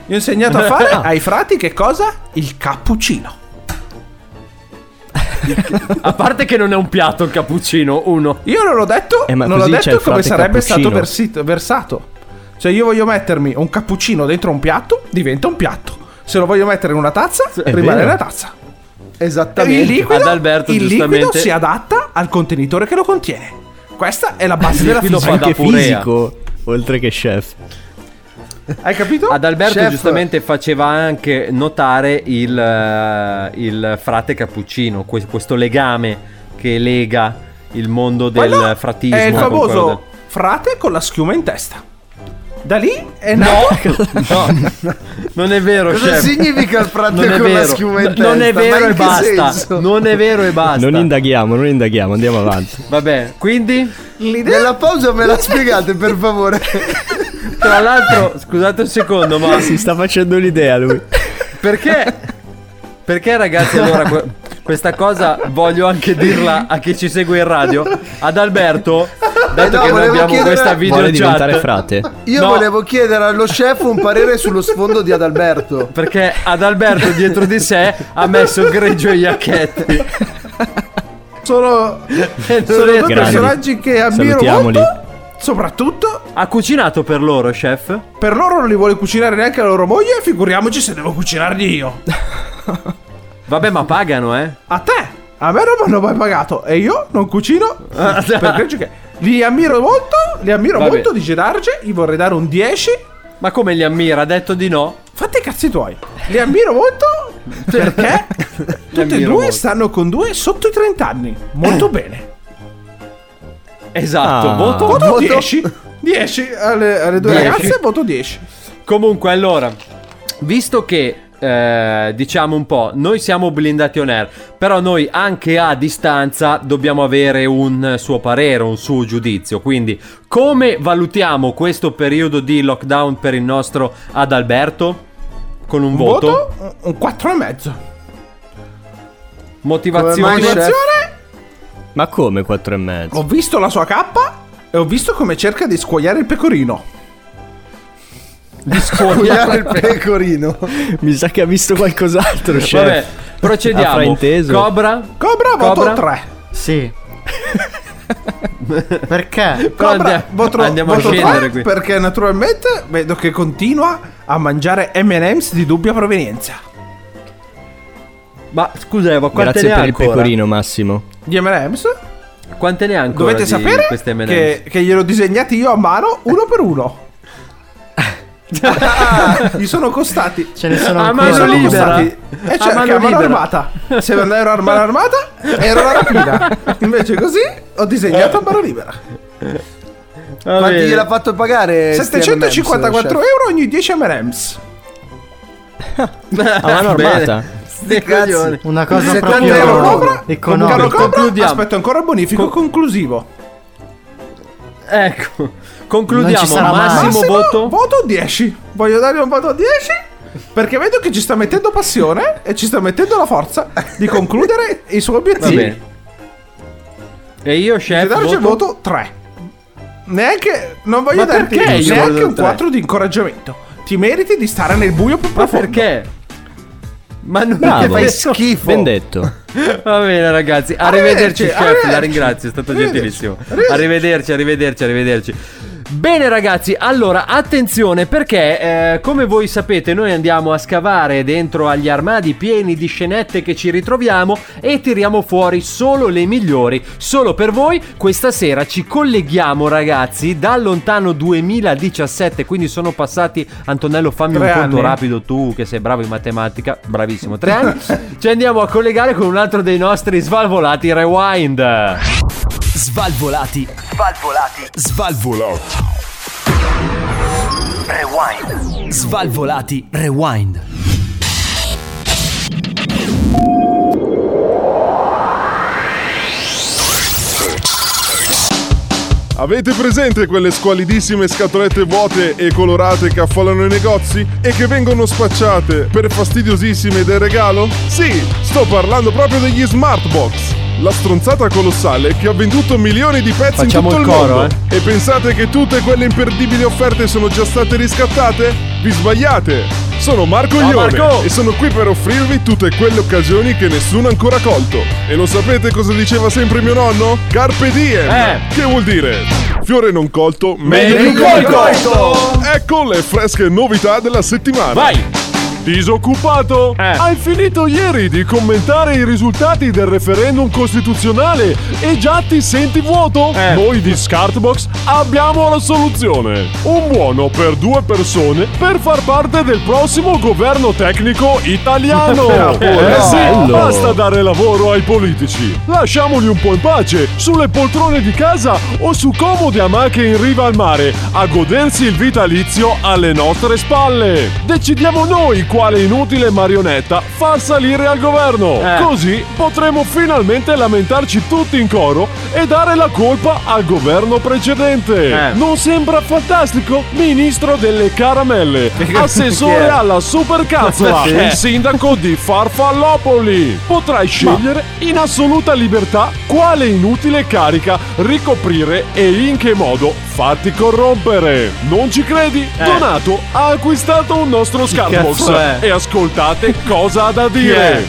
Gli ho insegnato a fare ai frati che cosa? Il cappuccino. A parte che non è un piatto il cappuccino, uno. Io non l'ho detto, Eh, non l'ho detto come sarebbe cappuccino. stato versit- versato. Cioè, io voglio mettermi un cappuccino dentro un piatto, diventa un piatto. Se lo voglio mettere in una tazza, È rimane vero. una tazza. Esattamente. il liquido, Ad Alberto, il liquido giustamente- si adatta al contenitore che lo contiene. Questa è la base della liquido fisica. fa da Anche purea. fisico, oltre che chef. Hai capito? Ad Alberto Chef. giustamente faceva anche notare il, eh, il frate cappuccino, que- questo legame che lega il mondo del Quello fratismo. È il con quello famoso del- frate con la schiuma in testa. Da lì è nato. No, non è vero, Cosa chef. significa il è con la vero. schiuma in No, Non è testa? vero e basta. senso? Non è vero e basta. Non indaghiamo, non indaghiamo, andiamo avanti. Vabbè, quindi L'idea Nella pausa me la spiegate per favore. tra l'altro, scusate un secondo, ma Si sta facendo l'idea lui. perché perché ragazzi, allora que- questa cosa voglio anche dirla a chi ci segue in radio, ad Alberto, dato no, che noi volevo abbiamo chiedere- questa video Vuole diventare chat. frate. Io No. volevo chiedere allo chef un parere sullo sfondo di Adalberto. Perché ad Alberto dietro di sé ha messo Greggio e Iacchetti. sono, E non sono due personaggi che ammiro molto. Soprattutto Ha cucinato per loro, chef? per loro non li vuole cucinare neanche la loro moglie. Figuriamoci se devo cucinarli io. Vabbè, ma pagano, eh? A te, a me non mi hanno mai pagato. E io non cucino. perché che li ammiro molto. Li ammiro Vabbè. molto di Gedarge. Gli vorrei dare un 10. Ma come li ammira? Ha detto di no? Fatti i cazzi tuoi. Li ammiro molto perché tutti e due molto. stanno con due sotto i 30 anni. Molto bene. Esatto, Ah. voto, Voto voto. 10. 10 alle, alle due 10. ragazze, voto 10. Comunque, allora, visto che eh, diciamo un po', noi siamo blindati on air, però noi anche a distanza dobbiamo avere un suo parere, un suo giudizio. Quindi, come valutiamo questo periodo di lockdown per il nostro Adalberto? Con un, Un voto? voto? Un 4 e mezzo. Motivazione? Motivazione? Ma come 4 e mezzo? Ho visto la sua cappa e ho visto come cerca di scuoiare il pecorino. Di Cugliare il pecorino. Mi sa che ha visto qualcos'altro, chef. Vabbè, procediamo. Cobra? Cobra, voto Cobra? 3. Sì. Perché? Cobra, andia- voto, andiamo a voto scendere 3 qui. perché naturalmente vedo che continua a mangiare M&M's di dubbia provenienza. Ma scusa Eva, quante Grazie ne ha per il ancora? pecorino, Massimo. Gli M&M's? Quante ne ha ancora Dovete di sapere queste M&M's? che, che gliel'ho disegnati io a mano uno per uno. Ah, gli sono costati. Ce ne sono A mano libera. E mano che a mano libera. armata. Se ero a mano armata, era una rapina. Invece così ho disegnato a mano libera. Va Quanti bene. gliel'ha fatto pagare? sti 754 M&M's, chef? euro ogni 10 M&M's. A mano armata. Sti coglioni. Una cosa 70 proprio euro economica. Aspetto ancora il bonifico conclusivo. Ecco, concludiamo. ci sarà mai. Massimo, Massimo, voto. Voto 10. Voglio dare un voto 10 perché vedo che ci sta mettendo passione e ci sta mettendo la forza di concludere i suoi Va obiettivi. bene. E io, chef, darci il voto... voto 3. Neanche non voglio Ma darti neanche voto un tre? 4 di incoraggiamento. Ti meriti di stare nel buio più Ma profondo. perché? Ma non Bravo. fai schifo. Ben detto. Va bene ragazzi, arrivederci, Arrivederci, chef, arrivederci. la ringrazio, è stato Arrivederci. gentilissimo. Arrivederci. Arrivederci, arrivederci, arrivederci. Bene ragazzi, allora attenzione perché eh, come voi sapete noi andiamo a scavare dentro agli armadi pieni di scenette che ci ritroviamo e tiriamo fuori solo le migliori, solo per voi. Questa sera ci colleghiamo ragazzi dal lontano 2017, quindi sono passati, Antonello fammi Tre un conto anni. rapido tu che sei bravo in matematica, bravissimo, tre anni. ci andiamo a collegare con un altro dei nostri svalvolati rewind. Svalvolati. Svalvolati. Svalvolati. Rewind. Svalvolati. Rewind. Avete presente quelle squalidissime scatolette vuote e colorate che affollano i negozi e che vengono spacciate per fastidiosissime del regalo? Sì, sto parlando proprio degli Smart Box. La stronzata colossale che ha venduto milioni di pezzi Facciamo in tutto il il, coro, mondo. E pensate che tutte quelle imperdibili offerte sono già state riscattate? Vi sbagliate! Sono Marco Ciao, Ione Marco! e sono qui per offrirvi tutte quelle occasioni che nessuno ha ancora colto. E lo sapete cosa diceva sempre mio nonno? Carpe diem! Eh. Che vuol dire? Fiore non colto, Meglio meglio colto! Ecco le fresche novità della settimana. Vai! Disoccupato? Eh. Hai finito ieri di commentare i risultati del referendum costituzionale e già ti senti vuoto? Eh. Noi di Scartbox abbiamo la soluzione. Un buono per due persone per far parte del prossimo governo tecnico italiano. Eh, sì, basta dare lavoro ai politici. Lasciamoli un po' in pace, sulle poltrone di casa o su comode amache in riva al mare, a godersi il vitalizio alle nostre spalle. Decidiamo noi quale inutile marionetta far salire al governo. Eh. Così potremo finalmente lamentarci tutti in coro e dare la colpa al governo precedente. Eh. Non sembra fantastico? Ministro delle caramelle, assessore alla supercazzola, il sindaco di Farfallopoli. Potrai scegliere in assoluta libertà quale inutile carica ricoprire e in che modo farti corrompere. Non ci credi? Eh. Donato ha acquistato un nostro Scarbox e ascoltate cosa ha da dire.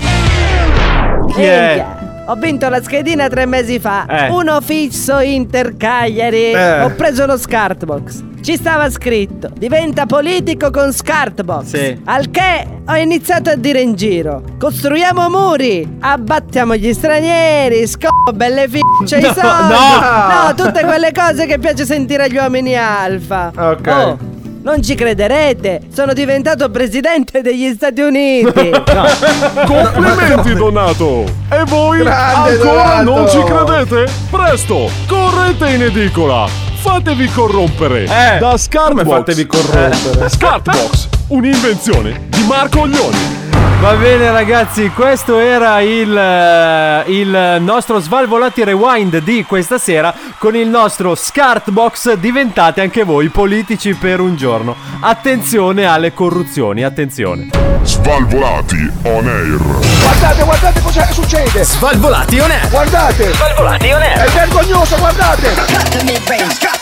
Chi è? Minchia, Ho vinto la schedina tre mesi fa. Eh. Uno fisso Inter Cagliari. Eh. Ho preso lo Scartbox. Ci stava scritto: diventa politico con Scartbox. Sì. Al che ho iniziato a dire in giro: costruiamo muri, abbattiamo gli stranieri, scopo belle ficce, No, i soldi. no. no, tutte quelle cose che piace sentire agli uomini alfa. Ok. Oh, non ci crederete, sono diventato presidente degli Stati Uniti. Complimenti Donato! E voi Grande ancora Donato! non ci credete? Presto, correte in edicola! Fatevi corrompere Eh, da Scartbox! come fatevi corrompere? Scartbox, un'invenzione di Marco Oglioni! Va bene ragazzi, questo era il, eh, il nostro Svalvolati Rewind di questa sera con il nostro Scartbox diventate anche voi politici per un giorno. Attenzione alle corruzioni, attenzione. Svalvolati on air. Guardate, guardate cosa succede! Svalvolati on air. Guardate! Svalvolati on air. È vergognoso, guardate!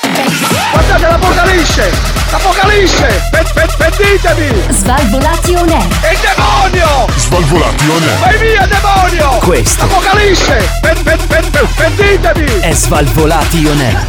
Guardate l'apocalisse! L'apocalisse! Pe- pe- Pentitevi! Svalvolati on air. È il demonio! Svalvolati on air. Vai via, demonio! Questo. Apocalisse! Pe- pe- pe- pe- Pentitevi! È Svalvolati on air.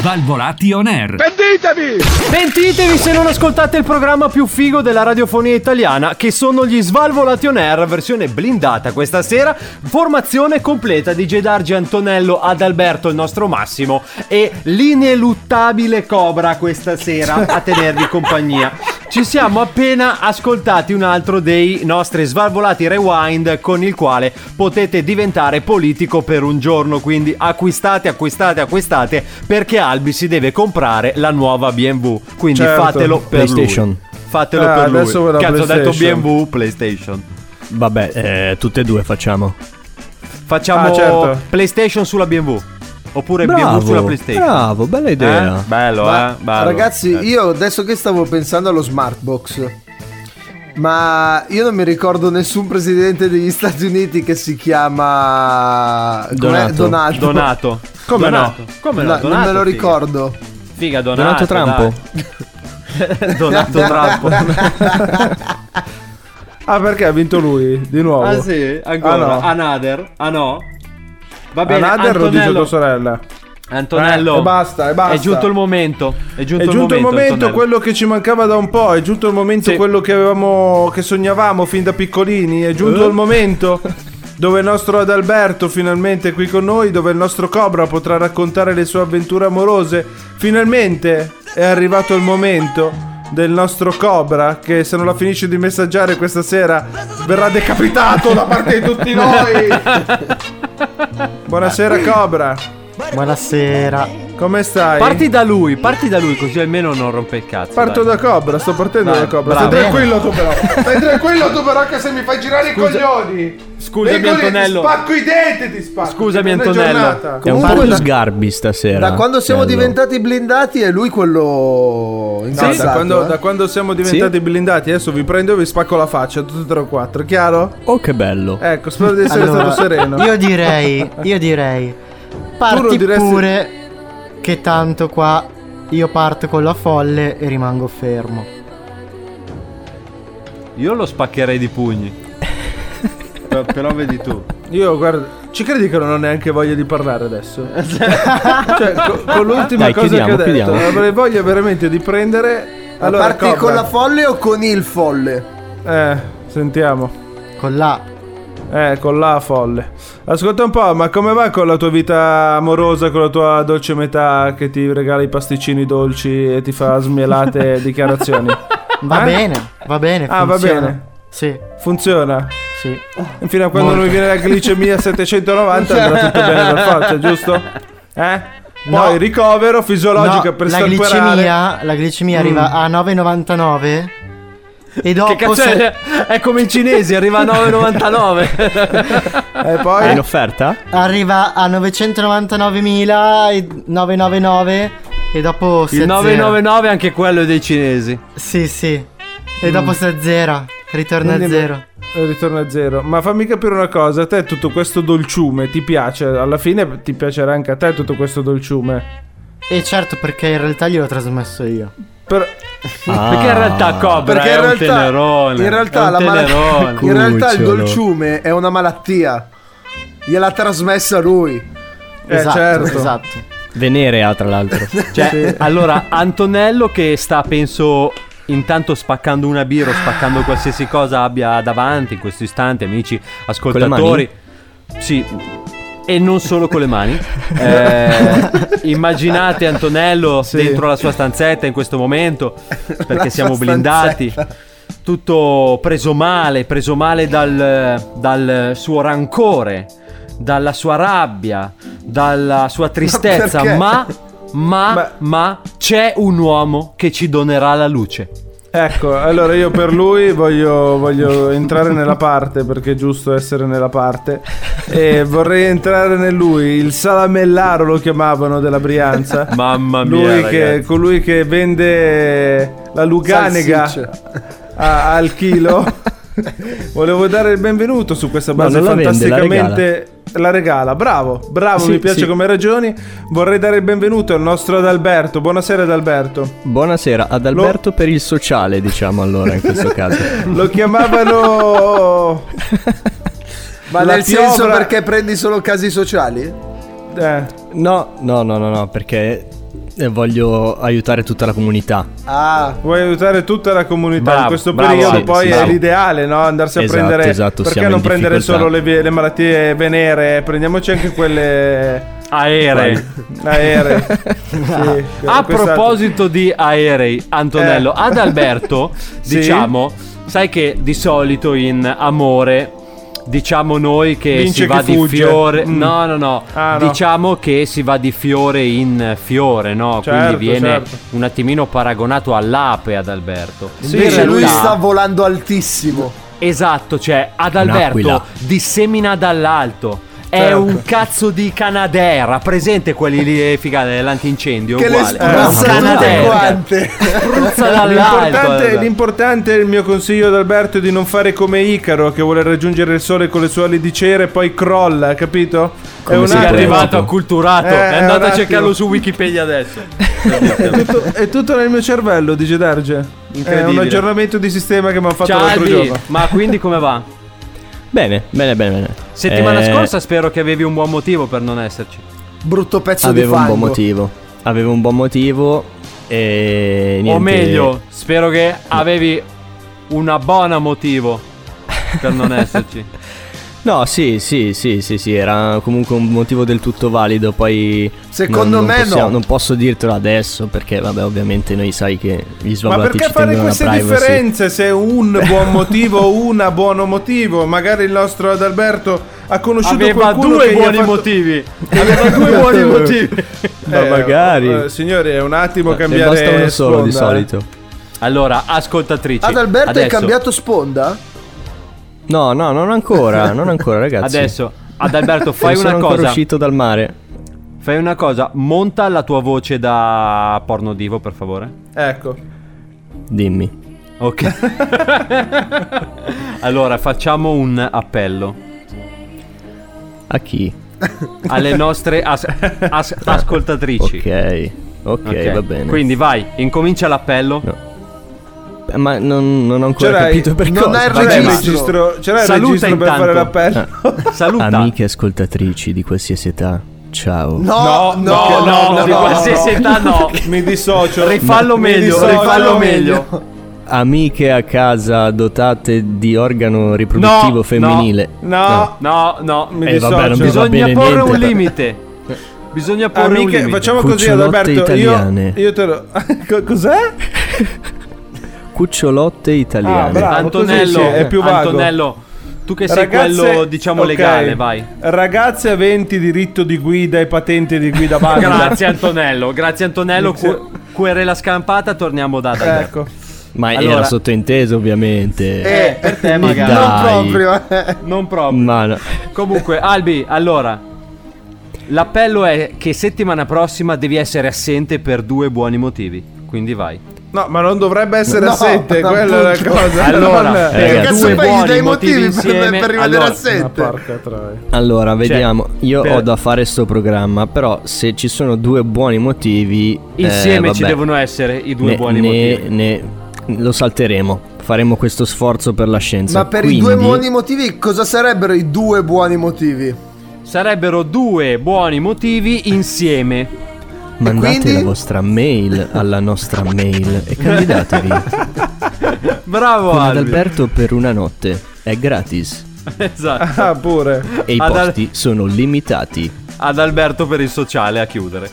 Svalvolati on air. Pentitevi! Pentitevi se non ascoltate il programma più figo della radiofonia italiana, che sono gli Svalvolati on Air, versione blindata questa sera. Formazione completa di Gedargi Antonello ad Alberto, il nostro Massimo, e l'ineluttabile Cobra questa sera a tenervi compagnia. Ci siamo appena ascoltati un altro dei nostri Svalvolati Rewind con il quale potete diventare politico per un giorno, quindi acquistate, acquistate, acquistate perché Albi si deve comprare la nuova BMW, quindi Certo. fatelo per PlayStation. lui. Fatelo Ah, per lui. adesso vuoi la Cazzo, ho detto. BMW, PlayStation. Vabbè, eh, tutte e due facciamo. Facciamo Ah, certo. PlayStation sulla BMW. Oppure Bravo, sulla PlayStation. bravo, bella idea. Eh? Bello, Ma, eh? Bello. Ragazzi, Eh. io adesso che stavo pensando allo Smartbox, ma io non mi ricordo nessun presidente degli Stati Uniti che si chiama? Donato. Donato. Donato. Come Donato. no? Come no? No, non Donato, me lo figa. ricordo. Figa, Donato. Donato Trampo. dai. Donato Trampo. Ah, perché ha vinto lui? Di nuovo? ah sì, ancora. Ah, no. Another. Ah no. Va bene, Anader lo dice tua sorella. Antonello. Eh, e basta, e basta. È giunto il momento. È giunto, È giunto il momento, Antonello. quello che ci mancava da un po', è giunto il momento Sì. quello che avevamo che sognavamo fin da piccolini, è giunto Eh? il momento dove il nostro Adalberto finalmente è qui con noi, dove il nostro Cobra potrà raccontare le sue avventure amorose. Finalmente è arrivato il momento del nostro Cobra che se non la finisce di messaggiare questa sera verrà decapitato da parte di tutti noi. Buonasera Cobra, Buonasera. Come stai? Parti da lui, parti da lui così almeno non rompe il cazzo. Parto dai. da Cobra, sto partendo Dai, da Cobra. bravo. Stai tranquillo tu però. Stai tranquillo tu però che se mi fai girare Scusa- i coglioni. Scusami, Vengo Antonello. Ti spacco i denti, ti spacco. Scusami, Antonello. È un po' più da- sgarbi stasera. Da quando siamo Bello. diventati blindati è lui quello No, incazzato, da, quando, eh? da quando siamo diventati blindati, adesso vi prendo e vi spacco la faccia, tutti e tre o quattro, chiaro? Oh, che bello. Ecco, spero di essere Allora, stato sereno. io direi, io direi, parti diresti- pure che tanto qua io parto con la folle e rimango fermo. Io lo spaccherei di pugni. però, però vedi tu. Io, guarda, ci credi che non ho neanche voglia di parlare adesso? cioè, co- con l'ultima Dai, cosa chiudiamo, che ho detto, chiudiamo. avrei voglia veramente di prendere. Allora, parti Cobra, con la folle o con il folle? Eh, sentiamo. Con la Eh, con la folle. Ascolta un po', ma come va con la tua vita amorosa, con la tua dolce metà che ti regala i pasticcini dolci e ti fa smielate dichiarazioni? va Eh? bene, va bene, Ah, va funziona. bene. Sì, Funziona? sì. Fino a quando non mi viene la glicemia a 790 andrà tutto bene per forza, giusto? Eh? Poi No. ricovero fisiologico No, per la glicemia, la glicemia arriva a 9,99 e dopo Che cazzo se- è? È come i cinesi, arriva a 9,99. E È poi in offerta? arriva a 999.999 e dopo si Il azzera. 999 anche quello è dei cinesi. Sì, sì. E dopo si azzera, ritorna a Quindi- zero. Eh, Ritorna a zero. Ma fammi capire una cosa, a te tutto questo dolciume ti piace? Alla fine ti piacerà anche a te tutto questo dolciume. E certo perché in realtà gliel'ho trasmesso io. Per... Ah. Perché in realtà Cobra Perché è in realtà, tenerone. in realtà, tenerone. in realtà il dolciume è una malattia. Gliel'ha trasmessa lui. Eh, esatto, certo. esatto. Venerea, tra l'altro. Cioè, allora, Antonello che sta, penso, intanto spaccando una birra spaccando qualsiasi cosa abbia davanti in questo istante, amici ascoltatori. Sì. E non solo con le mani. Eh, immaginate Antonello Sì. dentro la sua stanzetta in questo momento, perché siamo blindati. stanzetta. Tutto preso male, preso male dal, dal suo rancore, dalla sua rabbia, dalla sua tristezza, ma, ma, Ma- ma c'è un uomo che ci donerà la luce. Ecco, allora io per lui voglio, voglio entrare nella parte perché è giusto essere nella parte e vorrei entrare in lui, il salamellaro lo chiamavano della Brianza. Mamma mia, Lui che, colui che vende la luganega a- al chilo. Volevo dare il benvenuto su questa No, base non la vende, la regala, bravo, bravo, Sì, mi piace sì. come ragioni. Vorrei dare il benvenuto al nostro Adalberto. Buonasera Adalberto. Buonasera, ad Alberto per il sociale, diciamo allora in questo caso. Lo chiamavano. Ma La nel senso piovra- perché prendi solo casi sociali? Eh, No, no, no, no, no, perché voglio aiutare tutta la comunità. Ah, vuoi aiutare tutta la comunità Bravo, in questo bravo, periodo? sì, poi sì, è bravo. l'ideale, no? Andarsi a Esatto, prendere. esatto, perché non prendere solo le, vie- le malattie venere? Prendiamoci anche quelle. Aerei. aeree. Sì, A questa- proposito di aerei, Antonello, Eh. ad Alberto, Sì. diciamo, sai che di solito in amore Diciamo noi che Vince si va di fugge. fiore. Mm. No, no, no. Ah, no. Diciamo che si va di fiore in fiore, no? Certo, Quindi viene certo. un attimino paragonato all'ape ad Alberto. Invece lui sta volando altissimo. Esatto, cioè ad Alberto Un'aquila. dissemina dall'alto. È Certo. un cazzo di Canadera, presente quelli lì eh, figati dell'antincendio? Che le uguale. spruzza tutte Canadera. quante. Spruzza dall'alto. L'importante, eh. l'importante, il mio consiglio ad Alberto è di non fare come Icaro che vuole raggiungere il sole con le sue ali di cera e poi crolla, capito? Come un si È attimo- può? arrivato acculturato. Eh, è andato un a attimo. cercarlo su Wikipedia adesso. È tutto, è tutto nel mio cervello, dice Darge. È un aggiornamento di sistema che mi hanno fatto Ciao l'altro Albi, giorno. ma quindi come va? Bene, bene, bene, bene. Settimana Eh, scorsa spero che avevi un buon motivo per non esserci. Brutto pezzo Avevo di un fango. buon motivo. Avevo un buon motivo e niente. O meglio, spero che avevi una buona motivo per non esserci. No, sì, sì, sì, sì, sì, era comunque un motivo del tutto valido, poi Secondo non, non me possiamo- no. Non posso dirtelo adesso perché vabbè, ovviamente noi sai che gli Ma svalvolati perché ci fare queste differenze se un buon motivo o una buono motivo? Magari il nostro Adalberto ha conosciuto Aveva qualcuno due che gli ha buoni fatto- motivi. Aveva due buoni motivi. Ma magari. eh, signori, è un attimo Ne cambiare basta uno solo di sponda, eh. solito. Allora, ascoltatrici. Ad Alberto hai adesso, cambiato sponda? No, no, non ancora, non ancora, ragazzi. Adesso, ad Alberto, fai Non una sono ancora cosa. uscito dal mare. Fai una cosa, monta la tua voce da porno divo, per favore. Ecco. Dimmi. Ok. allora, facciamo un appello A chi? alle nostre as- as- ascoltatrici. Ok. Ok, Ok, va bene. Quindi vai, incomincia l'appello. Eh, Ma non, non ho ancora C'era capito per non cosa. C'era il registro. c'era il Saluta registro per intanto. fare l'appello. Saluta. Amiche ascoltatrici di qualsiasi età, ciao. No, no, no, no, no, di qualsiasi età no. Mi dissocio. Rifallo Mi meglio, dissocio. rifallo meglio. Amiche a casa dotate di organo riproduttivo No, femminile. No, No, no, mi Eh, dissocio. vabbè, non Bisogna porre niente. un limite. Bisogna porre un Amiche, limite. facciamo così Cucciolotte Adalberto. Io, italiane. io te lo. Co- Cos'è? Cucciolotte Ah, italiane. bravo. Antonello, è più vago. Antonello, tu che sei Ragazze- quello diciamo ok. legale, vai. Ragazze aventi diritto di guida e patente di guida valida. Grazie Antonello, grazie Antonello. Cu- querela scampata, torniamo da Adalberto. Ecco. Ma Allora- era sottointeso, ovviamente. Eh, per te magari. Non proprio. eh. Non proprio. Ma no. Comunque, Albi, allora. L'appello è che settimana prossima devi essere assente per due buoni motivi. Quindi vai. No, ma non dovrebbe essere No, assente, quella è la cosa. Allora, eh, Che cazzo due fai? Dai motivi per, insieme. per rimanere Allora, assente. troia. Allora, vediamo. Io per- ho da fare sto programma, però se ci sono due buoni motivi... eh, Insieme ci vabbè, devono essere i due ne- buoni ne- motivi. ne- lo salteremo. Faremo questo sforzo per la scienza. Ma per Quindi, i due buoni motivi, cosa sarebbero i due buoni motivi? Sarebbero due buoni motivi insieme. Mandate quindi? la vostra mail alla nostra mail e candidatevi Bravo con Albi. Adalberto per una notte. È gratis Esatto. Ah, pure. e i posti sono limitati. Ad Alberto per il sociale a chiudere.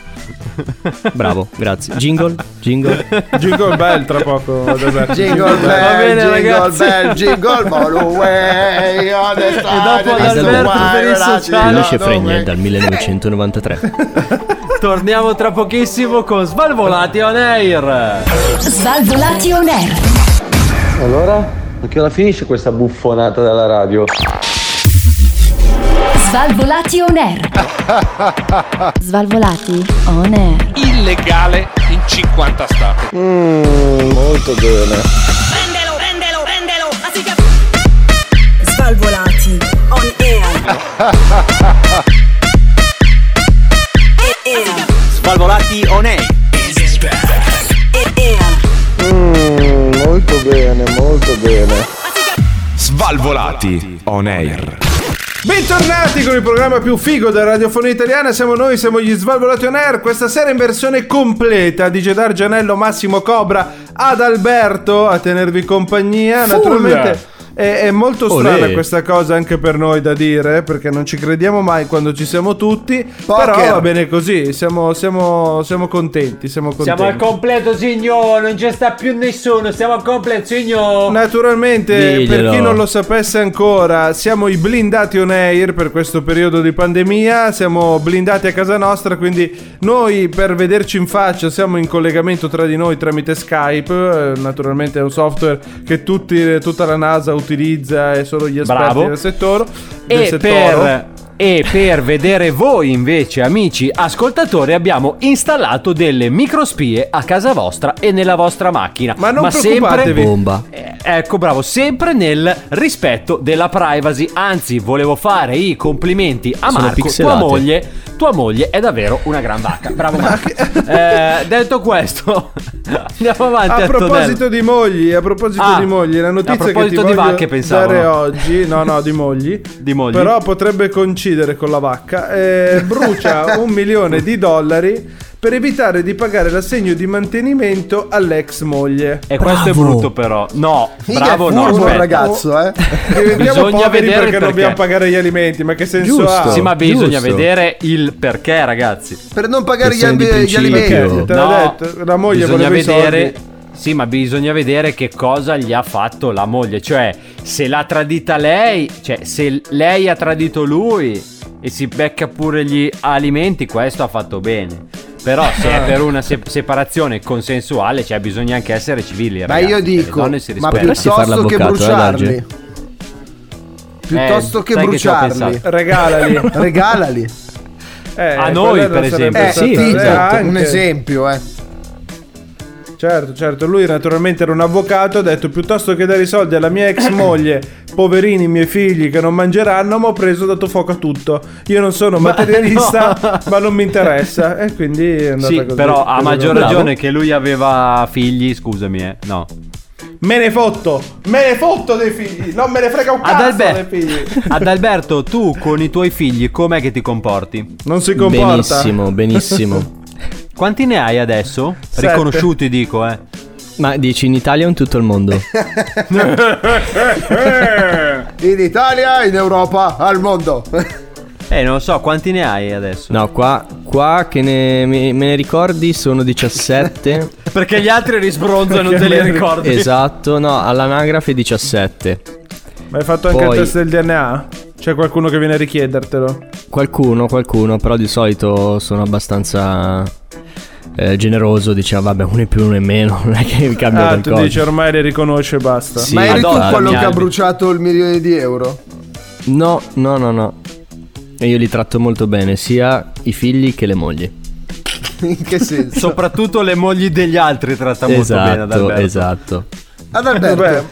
Bravo, grazie. Jingle, jingle. Jingle bell tra poco. Adalberto. Jingle bell, bene, jingle ragazzi. bell, jingle all the way on the E dopo Adalberto wire, per il sociale. Luce don't Fregne know dal 1993. Torniamo tra pochissimo con Svalvolati on Air. Svalvolati on air. Allora? A che ora finisce questa buffonata della radio? Svalvolati on air. Svalvolati on air. Illegale in 50 stati. Mmm, molto bene. Prendelo, prendelo, prendelo. Svalvolati on air. air. Svalvolati on air. air. Mmm, molto bene, molto bene. Svalvolati on air. Bentornati con il programma più figo della radiofonia italiana. Siamo noi, siamo gli Svalvolati on Air. Questa sera in versione completa di Dargianello, Massimo Cobra, ad Alberto a tenervi compagnia. Naturalmente È, è molto Olè. strana questa cosa anche per noi da dire, perché non ci crediamo mai quando ci siamo tutti. Poker. Però va bene così, siamo, siamo, siamo contenti. Siamo contenti. Siamo al completo, signor. Non ci sta più nessuno. Siamo al completo, signor. Naturalmente, per Diglielo. chi non lo sapesse ancora, siamo i blindati on air per questo periodo di pandemia. Siamo blindati a casa nostra, quindi noi per vederci in faccia siamo in collegamento tra di noi tramite Skype. eh, Naturalmente è un software che tutti, tutta la NASA utilizza e solo gli esperti Bravo. del settore. del E per, e per vedere voi invece, amici ascoltatori, abbiamo installato delle microspie a casa vostra e nella vostra macchina. Ma non sempre, preoccupatevi. Bomba. Eh, ecco, bravo, sempre nel rispetto della privacy. Anzi, volevo fare i complimenti a Sono Marco, tua pixelate. moglie. Tua moglie è davvero una gran vacca. Bravo Marco. Eh, detto questo, andiamo avanti. A proposito di mogli, a proposito Ah, di mogli, la notizia che ti di vacche, pensavo, dare no? oggi, no no di mogli, Di mogli. però potrebbe coincidere con la vacca, eh, brucia un milione di dollari per evitare di pagare l'assegno di mantenimento all'ex moglie. E questo è Bravo. brutto però. No, Mica bravo è no. aspetta. ragazzo, eh. Diventiamo Bisogna poveri vedere perché il non dobbiamo perché. pagare gli alimenti, ma che senso Giusto. ha? Sì, ma bisogna Giusto. vedere il perché, ragazzi. Per non pagare gli, ambi- gli alimenti. Te l'ho detto, la moglie voleva i vedere. soldi. Sì, ma bisogna vedere che cosa gli ha fatto la moglie. Cioè, se l'ha tradita lei, cioè, se lei ha tradito lui e si becca pure gli alimenti, questo ha fatto bene. Però, se è per una se- separazione consensuale, cioè, bisogna anche essere civili. Ma ragazzi. io Le dico, donne si ma rispettano. Dovresti fare piuttosto che eh, bruciarli. Piuttosto Eh, che che bruciarli. pensato. Regalali. Regalali. Eh, A noi, per Eh, esempio. stata- sì, eh, esatto, anche. un esempio, eh. Certo, certo, lui naturalmente era un avvocato, ha detto piuttosto che dare i soldi alla mia ex moglie, poverini miei figli che non mangeranno, ma ho preso, dato fuoco a tutto. Io non sono materialista, no. ma non mi interessa. E quindi è andata Sì, così. però ha maggior Bravo. ragione che lui aveva figli, scusami, eh. No. Me ne fotto, me ne fotto dei figli, non me ne frega un cazzo Adalber- dei figli. Adalberto, tu con i tuoi figli com'è che ti comporti? Non si comporta. Benissimo, benissimo. Quanti ne hai adesso? Sette. Riconosciuti, dico, eh. Ma dici in Italia o in tutto il mondo? In Italia, in Europa, al mondo. Eh, non lo so, quanti ne hai adesso? No, qua, qua che ne, me, me ne ricordi sono 17. Perché gli altri risbronzo e non te li ricordi. esatto, no, all'anagrafe 17. Ma hai fatto anche Poi- il test del DNA? C'è qualcuno che viene a richiedertelo? Qualcuno, qualcuno, però di solito sono abbastanza eh, generoso, diceva vabbè uno in più, uno in meno, non è che mi cambia Ah, tu qualcosa. dici ormai le riconosce e basta. Sì, Ma eri tu quello che ha bruciato il milione di euro? No, no, no, no. E io li tratto molto bene, sia i figli che le mogli. In che senso? Soprattutto le mogli degli altri tratta molto bene esatto, esatto. Vabbè,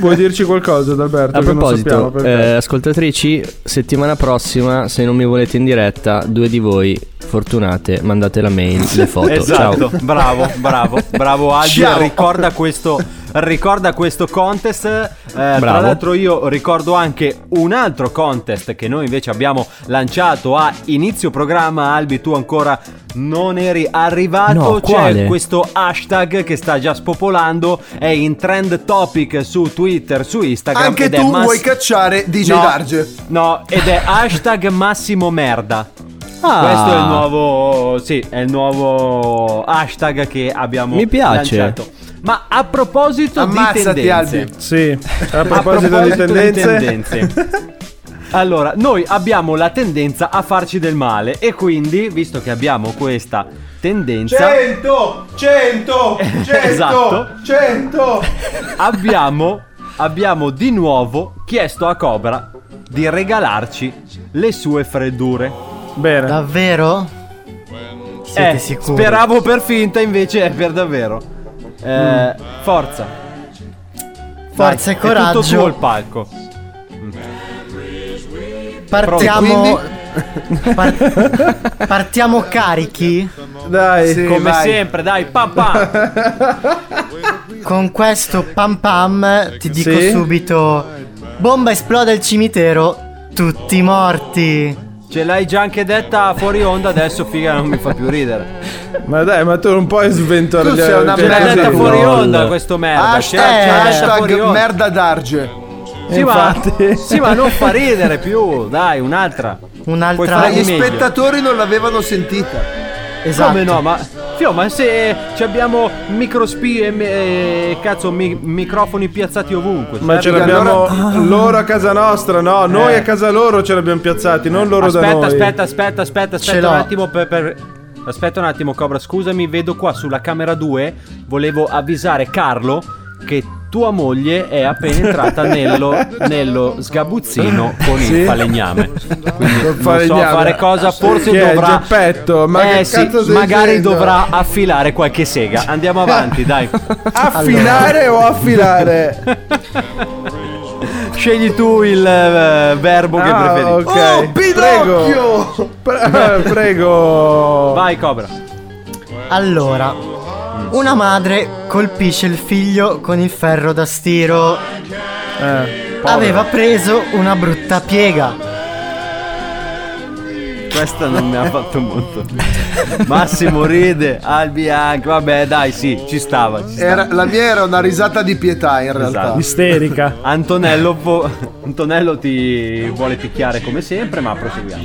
vuoi dirci qualcosa, Adalberto? A proposito, eh, ascoltatrici, settimana prossima, se non mi volete in diretta, due di voi fortunate, mandate la mail, le foto. Esatto, Ciao. bravo, bravo, bravo Ciao. ricorda questo, ricorda questo contest. Eh, tra l'altro io ricordo anche un altro contest che noi invece abbiamo lanciato a inizio programma, Albi tu ancora non eri arrivato, No, c'è quale? questo hashtag che sta già spopolando, è in trend topic su Twitter, su Instagram. Anche ed è tu Mass- vuoi cacciare DJ No, Darge. No, ed è hashtag Massimo Merda. Ah. Questo è il nuovo. Sì, è il nuovo hashtag che abbiamo Mi piace. lanciato. Ma a proposito Ammazzati, di tendenze. Albi. Sì, a A proposito di tendenze, tendenze. Allora, noi abbiamo la tendenza a farci del male e quindi, visto che abbiamo questa tendenza, 100, 100, 100, Esatto. 100. abbiamo, abbiamo di nuovo chiesto a Cobra di regalarci le sue freddure. Bene. Davvero? Siete Eh, sicuri? Speravo per finta, invece è per davvero. Eh, Forza. Forza Dai, e coraggio. È tutto tuo il palco. Partiamo. Par- partiamo carichi Dai, Sì, Come vai. sempre, dai, pam pam. con questo pam pam. Ti dico Sì? subito: bomba esplode al cimitero, tutti morti. Ce l'hai già anche detta fuori onda, adesso figa non mi fa più ridere. ma dai, ma tu non puoi sventare Tu sei una cioè, Ce l'hai merda fuori onda questo merda. Hashtag, hashtag merda Darge. Sì, ma, Infatti. sì, ma non fa ridere più. Dai, un'altra. Un'altra fare Gli meglio. spettatori non l'avevano sentita. Esatto. Come no? Ma, Fio, ma se ci abbiamo microspi e e- cazzo, mi- microfoni piazzati ovunque. Ma ce l'abbiamo allora- loro a casa nostra, no? Noi Eh. a casa loro ce l'abbiamo piazzati, non loro da aspetta, noi. aspetta, aspetta, aspetta, aspetta un attimo per, per- Aspetta un attimo, Cobra, scusami, vedo qua sulla camera 2. Volevo avvisare Carlo che tua moglie è appena entrata nello, nello sgabuzzino con Sì? il falegname. Quindi non so fare cosa, forse Chi è, dovrà. Geppetto? Ma eh che sì, magari dicendo? dovrà affilare qualche sega. Andiamo avanti, dai. Affilare o affilare? Scegli tu il eh, verbo che Ah, preferisci. ok. Oh, Pinocchio! Pre- prego. Vai, Cobra. Allora, una madre colpisce il figlio con il ferro da stiro. Eh, Aveva preso una brutta piega. Questa non mi ha fatto molto. Massimo ride, Albi anche. Vabbè, dai, sì, ci stava. Ci stava. Era- la mia era una risata di pietà in realtà. Esatto. Isterica. Antonello, vo- Antonello ti vuole picchiare come sempre, ma proseguiamo.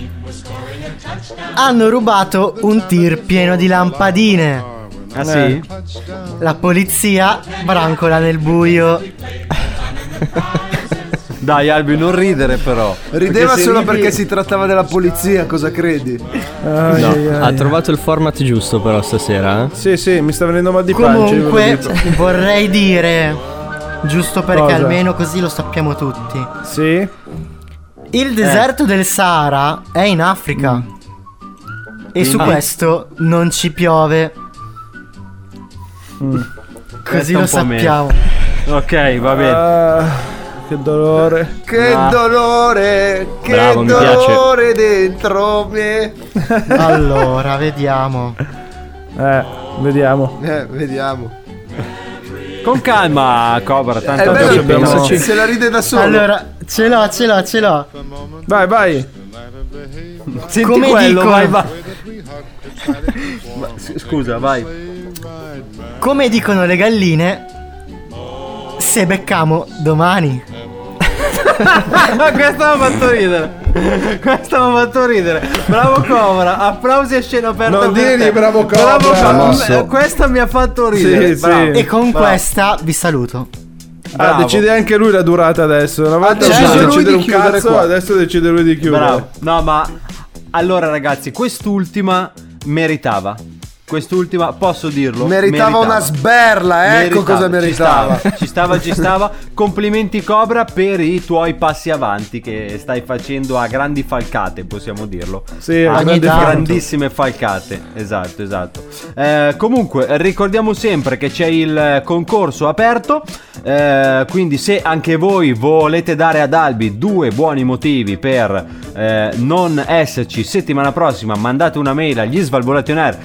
Hanno rubato un tir pieno di lampadine. Ah sì? La polizia brancola nel buio. Dai, Albi, non ridere però. Rideva se solo ridi- perché si trattava della polizia, cosa credi? Ai, No, ai, ai. ha trovato il format giusto però stasera. eh? Sì, sì, mi sta venendo mal di pancia. ve lo Comunque, vorrei dire, giusto perché Cosa? almeno così lo sappiamo tutti. Sì? Il deserto del Sahara è in Africa. E su Quindi? questo non ci piove. Così lo meno. sappiamo. Ok, va bene. Ah, che dolore. Che Ah. dolore, che Bravo, dolore dentro me. Allora, vediamo. Eh, vediamo. Eh, vediamo. Con calma, Cobra, tanto bello ci che abbiamo... se la ride da solo. Allora, ce l'ho, ce l'ho, ce l'ho. Vai, vai. Senti come quello, dicono- vai, vai. Scusa, vai. Come dicono le galline, se beccamo domani. Questa mi ha fatto ridere. Questa mi ha fatto ridere. Bravo Cobra. Applausi a scena aperta. Non per dirgli te. bravo Cobra. Bravo Famoso. Questa mi ha fatto ridere. Sì, Bravo. sì. E con Bravo. questa vi saluto. Ah, decide anche lui la durata adesso. Una volta Ha decide deciso lui decidere di un chiudere cazzo, qua. adesso decide lui di chiudere. Bravo. No, ma allora ragazzi, quest'ultima meritava. Quest'ultima, posso dirlo? Meritava una sberla, ecco cosa meritava. Ci stava, ci stava, ci stava. Complimenti Cobra per i tuoi passi avanti che stai facendo a grandi falcate, possiamo dirlo. Sì, a grandi grandissime falcate. Esatto, esatto. Eh, comunque, ricordiamo sempre che c'è il concorso aperto. eh, quindi, se anche voi volete dare ad Albi due buoni motivi per eh, non esserci settimana prossima, mandate una mail agli svalvolationer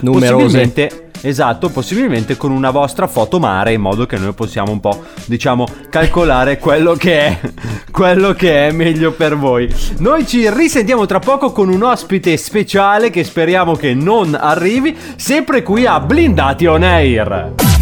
Numerose. possibilmente Esatto, possibilmente con una vostra foto mare in modo che noi possiamo un po', diciamo, calcolare quello che è quello che è meglio per voi. Noi ci risentiamo tra poco con un ospite speciale che speriamo che non arrivi, sempre qui a Blindati on Air.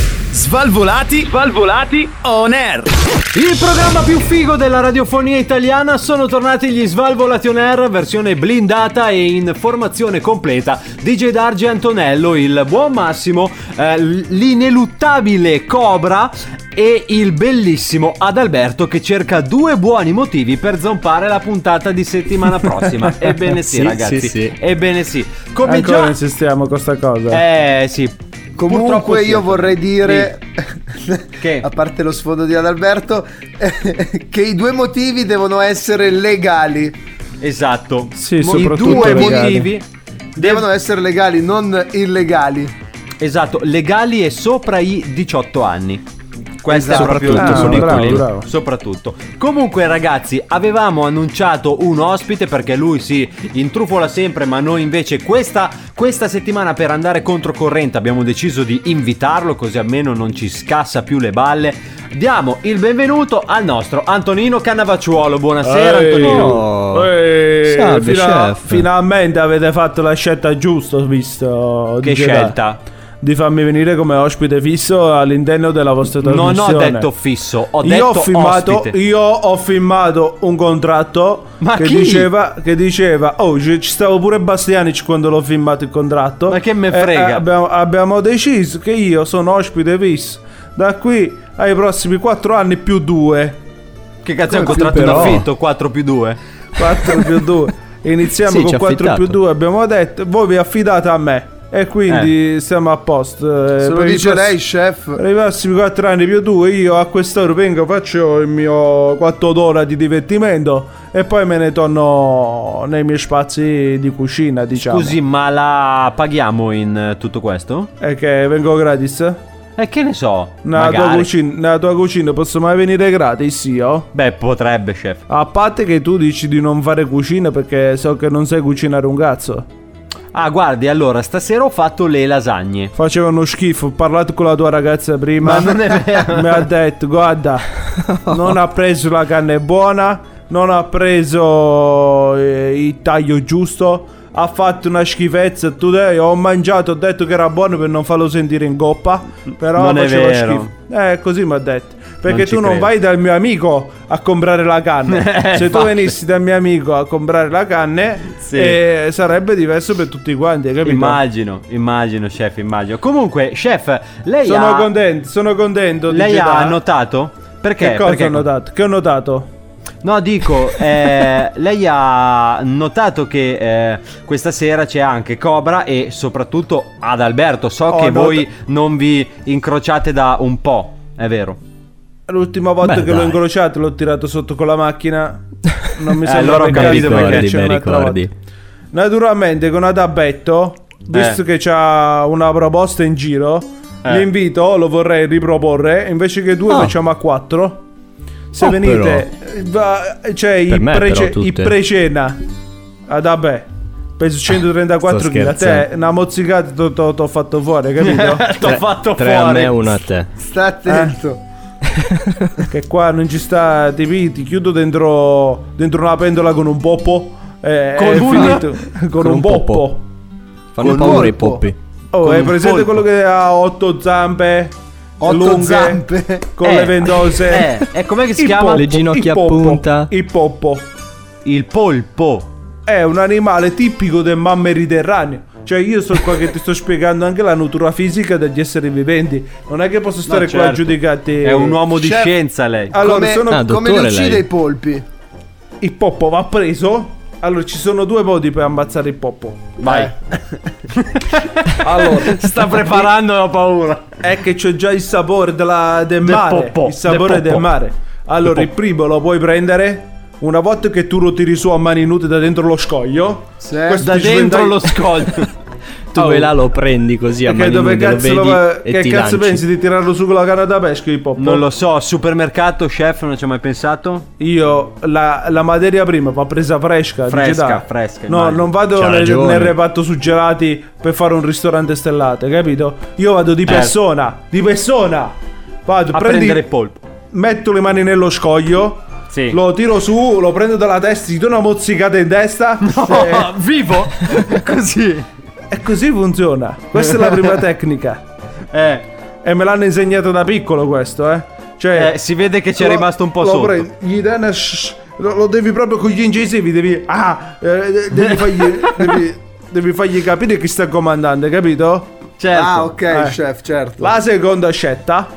Svalvolati. Svalvolati on air. Il programma più figo della radiofonia italiana sono tornati gli Svalvolati on Air, versione blindata e in formazione completa. DJ Dargi Antonello, il buon Massimo, eh, l'ineluttabile Cobra e il bellissimo Adalberto che cerca due buoni motivi per zompare la puntata di settimana prossima. Ebbene sì, Sì, ragazzi. sì, sì. Ebbene sì. Come Ancora già... insistiamo con sta cosa. Eh sì. Comunque sì. io vorrei dire, Che? a parte lo sfondo di Adalberto, che i due motivi devono essere legali. Esatto. Sì, I soprattutto due legali. motivi Devono essere legali, non illegali. Esatto, legali e sopra i 18 anni. Questa Esatto. è proprio Soprattutto, quelli- Bravo, bravo. Soprattutto. Comunque, ragazzi, avevamo annunciato un ospite perché lui si intrufola sempre, ma noi invece questa, questa settimana per andare controcorrente abbiamo deciso di invitarlo, così almeno non ci scassa più le balle. Diamo il benvenuto al nostro Antonino Cannavacciuolo. Buonasera, Ehi, Antonino. ehi, Salve, fina- chef. Finalmente avete fatto la scelta giusta, ho visto. Che scelta? Di farmi venire come ospite fisso all'interno della vostra Non trasmissione. ho detto fisso, ho io detto ho firmato, ospite. io ho firmato un contratto Ma che diceva che diceva oh ci, stavo pure Bastianic quando l'ho firmato il contratto Ma che me frega? eh, abbiamo, abbiamo deciso che io sono ospite fisso da qui ai prossimi 4 anni più 2 Che cazzo è un contratto più però? d'affitto 4 più 2? 4 più 2 iniziamo Sì, con ha 4 più affittato. 2 abbiamo detto voi vi affidate a me e quindi siamo a posto eh, Se lo dice lei, chef. per i prossimi 4 anni più 2 io a quest'ora vengo faccio il mio 4 ore di divertimento e poi me ne torno nei miei spazi di cucina diciamo Scusi, ma la paghiamo in eh, tutto questo? e che vengo gratis E che ne so? nella tua, magari. cucina, nella tua cucina posso mai venire gratis io? Beh, potrebbe, chef. A parte che tu dici di non fare cucina perché so che non sai cucinare un cazzo. Ah, guardi, allora, stasera ho fatto le lasagne. Facevano schifo, ho parlato con la tua ragazza prima. Ma non è vero. Mi ha detto, guarda, non ha preso la carne buona, non ha preso eh, il taglio giusto, ha fatto una schifezza. Today ho mangiato, ho detto che era buono per non farlo sentire in coppa, però Non è vero. schifo. Eh, così mi ha detto. Perché Non tu non credo. vai dal mio amico a comprare la carne. Eh, Se tu venissi dal mio amico a comprare la carne, Sì. eh, sarebbe diverso per tutti quanti, hai capito? Immagino, immagino, chef, immagino. Comunque, chef, lei Sono ha... contento, sono contento. Lei ha notato? Perché? Che cosa Perché- ho notato? Che ho notato? No, dico, eh, lei ha notato che eh, questa sera c'è anche Cobra e soprattutto ad Alberto. So Ho che not- voi non vi incrociate da un po', è vero? L'ultima volta Beh, che l'ho dai. incrociato l'ho tirato sotto con la macchina. Non mi Eh, sembra allora ho capito perché c'è ricordi. volta. Naturalmente con Adabetto, visto Eh. che c'ha una proposta in giro, Eh. l'invito lo vorrei riproporre. Invece che due Oh. facciamo a quattro. Se Oh, venite, va- c'è il, Per me, prece- il precena. Ah, vabbè. Peso 134 Sto kg. A te una mozzicata ti ho fatto fuori, capito? T'ho Tre- fatto tre a fuori. me e una a te. Sta attento. che qua non ci sta ti, ti chiudo dentro dentro una pentola con un poppo eh, Con una- finito con, un poppo, Fanno Con paura i poppi. oh Con è un presente polpo. quello che ha otto zampe Otto lunghe zampe. con Eh, le vendose eh, e com'è che si Il chiama? poppo, Le ginocchia a punta. il poppo Il polpo. è un animale tipico del mar mediterraneo cioè io sto qua che ti sto spiegando anche la natura fisica degli esseri viventi non è che posso stare qua a certo. giudicarti È un uomo di Chef- scienza lei. allora come sono Ah, come li dottore uccide lei. i polpi? il poppo va preso allora ci sono due modi per ammazzare il poppo Vai. allora Sta preparando la paura. È che c'è già il sapore della- del, Del mare. poppo, il sapore del del, mare. Allora, il primo lo puoi prendere. Una volta che tu lo tiri su a mani nude da dentro lo scoglio. Sì. Da dentro lo scoglio. Tu Oh. vai là, lo prendi così a mani dove cazzo, lo va- e che cazzo lanci. pensi di tirarlo su con la canna da pesca poppo? Non lo so, supermercato, chef, non ci ho mai pensato. Io la, la materia prima va presa fresca. Fresca, fresca, No, immagino. non vado nel, nel reparto suggelati per fare un ristorante stellato, capito? Io vado di Eh. persona. Di persona. Vado, A prendi, prendere il polpo. metto le mani nello scoglio. Sì. Lo tiro su, lo prendo dalla testa, gli do una mozzicata in testa. Oh, e, vivo? Così. E così funziona. Questa è la prima tecnica. Eh, E me l'hanno insegnato da piccolo questo, eh. Cioè, eh, si vede che c'è lo- rimasto un po' lo sotto. prendi, gli dai una sh- lo, lo devi proprio con gli incisivi, devi. Ah, eh, devi, fargli, devi, devi fargli capire chi sta comandando, capito? Certo. Ah, ok, Eh. chef, certo. La seconda scelta.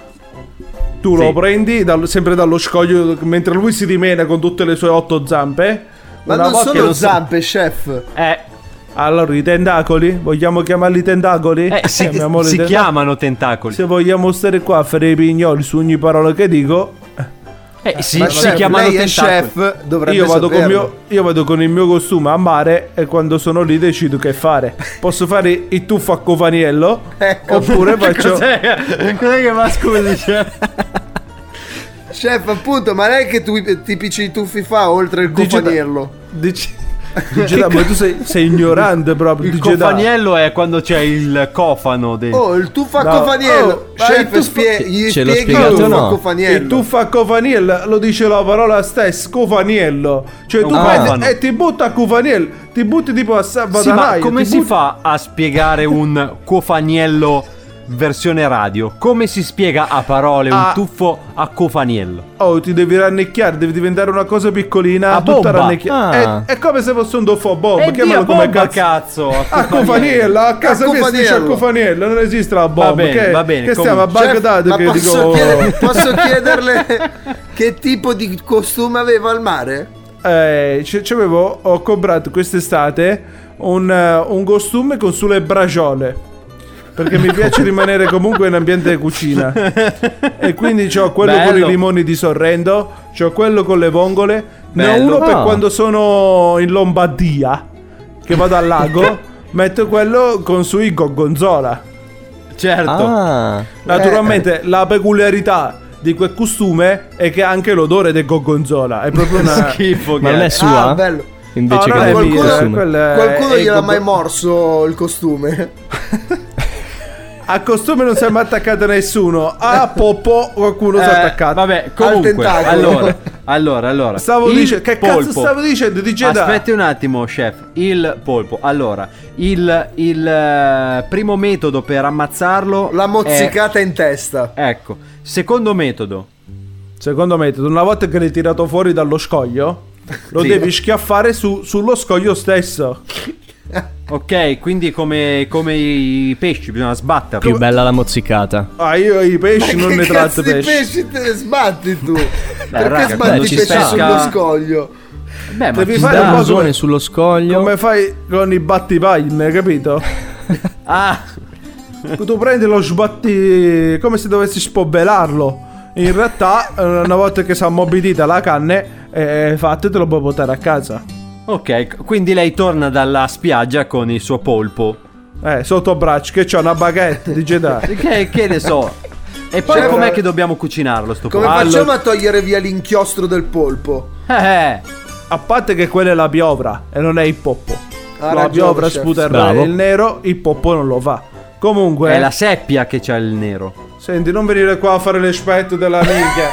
Tu lo Sì. prendi dal- sempre dallo scoglio mentre lui si rimena con tutte le sue otto zampe. Ma non sono lo sa- zampe, chef. Eh, Allora, i tentacoli? Vogliamo chiamarli tentacoli? eh, si, Chiamiamoli si tentacoli. chiamano tentacoli. Se vogliamo stare qua a fare i pignoli su ogni parola che dico, Eh, si, Ma si chef, chiamano lei tentacoli. chef, dovrebbe io vado, mio, io vado con il mio costume a mare e quando sono lì decido che fare. Posso fare il tuffo a covaniello Ecco. oppure faccio... Cos'è? Cos'è che va scusi? chef? Chef, appunto, ma non è che tu tipici tuffi fa oltre il cofaniello. Dici... Dice da- ma tu sei, sei ignorante proprio. Il dice da- cofaniello è quando c'è il cofano dentro. Oh, il tuffa No. cofaniello. Oh, Chef, il tuffa- spie- gli Ce l'ho spieghi spiegato, il tuffa no? cofaniello. Il tuffa cofaniello lo dice la parola stessa, cofaniello. Cioè tu cofano. e ti butta a cofaniello, ti butti tipo a Sì, ma come si butti- fa a spiegare un cofaniello versione radio? Come si spiega a parole un Ah. tuffo a cofaniello? Oh, ti devi rannicchiare, devi diventare una cosa piccolina, A tutta bomba. rannicchiata. Ah. È, è come se fosse un doffo bomba, E chiamalo come bomba, cazzo. cazzo. A cofaniello, a casa A mia si dice a cofaniello. non esiste la bomba. Va bene, che, va bene, Che stiamo a. Baghdad ma che posso, dico... chiedere- posso chiederle che tipo di costume aveva al mare? Eh, c- c'avevo, ho comprato quest'estate un, eh, un costume con sulle braciole. Perché mi piace rimanere comunque in ambiente di cucina. E quindi ho quello con Bello. i limoni di Sorrento, ho quello con le vongole. Ne ho Bello. uno per Ah. quando sono in Lombardia, che vado al lago. metto quello con su il gorgonzola. Certo. Ah, Naturalmente la peculiarità di quel costume è che anche l'odore del gorgonzola. È proprio una... Schifo ma che non è sua? Ah, bello. Invece No, che non è il qualcuno- Qualcuno è gliel'ha mai morso il costume? A costume non si è mai attaccato nessuno. A Poppo qualcuno si è Eh, attaccato. Vabbè, comunque, tentacolo. allora, allora, allora. Stavo dicendo- che cazzo stavo dicendo? Dice da- Aspetti un attimo, chef. Il polpo. Allora, il, il eh, primo metodo per ammazzarlo La è- mozzicata in testa. ecco, secondo metodo. Secondo me, una volta che l'hai tirato fuori dallo scoglio, lo Sì. devi schiaffare su- sullo scoglio stesso. Ok, quindi come, come i pesci bisogna sbatterlo. Più bella la mozzicata. Ah, io i pesci non che ne tratto pesci. pesci te ne sbatti tu? Perché raga, sbatti quello i ci pesci sta. sullo scoglio? Beh, ma Devi fare un po' come, sullo scoglio. come fai con i battipaglie, capito? Ah, tu prendi lo sbatti come se dovessi spobelarlo. In realtà, eh, una volta che si è ammorbidita la canne, è fatto e te lo puoi portare a casa. Ok, quindi lei torna dalla spiaggia con il suo polpo. Eh, sotto braccio, che c'ho una baguette di Jedi. Che, che ne so. E poi Cioè, com'è eh, che dobbiamo cucinarlo sto Come polpo? facciamo a togliere via l'inchiostro del polpo? Eh, eh. A parte che quella è la piovra e non è il poppo. Ha la chef. sputa il- nero, il poppo non lo fa. Comunque, È la seppia che c'ha il nero. senti, non venire qua a fare l'esperto della minchia.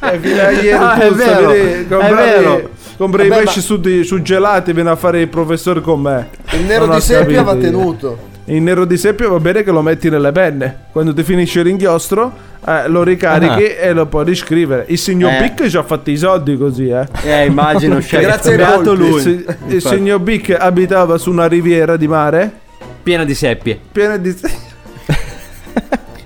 e fino a ieri Ah, è tu vero, stavi lì, è vero. Compri i pesci su, di- suggelati e vieni a fare il professore con me. Il nero Non di seppia va tenuto. Il nero di seppia va bene che lo metti nelle penne. Quando ti finisce l'inchiostro, eh, lo ricarichi e lo puoi riscrivere. Il signor Eh. Bic ci ha fatti i soldi così, eh. Eh, immagino, chef. Grazie ai Beato lui. Il, il signor Bic abitava su una riviera di mare Piena di seppie. piena di.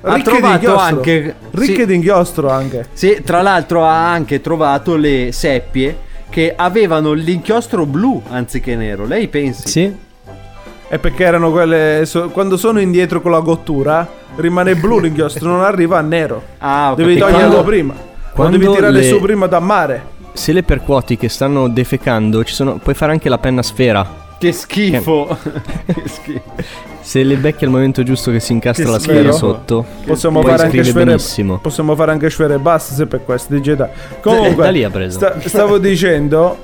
Ha ricche trovato anche- Ricche sì. di inchiostro anche. Sì, tra l'altro ha anche trovato le seppie che avevano l'inchiostro blu anziché nero. Lei pensi? Sì. E perché erano quelle. so- quando sono indietro con la cottura, rimane blu l'inchiostro, non arriva a nero. Ah, ho Devi toglierlo Quando- prima. Quando devi tirare le- su prima da mare. Se le percuoti che stanno defecando, ci sono, puoi fare anche la penna sfera. Che schifo. che schifo. Se le becchi al momento giusto che si incastra Che la schifo. sfera sotto, Possiamo fare anche sfere. benissimo. Possiamo fare anche sfere basse se per questo di Jedi. Comunque, da lì ha preso. sta- stavo dicendo.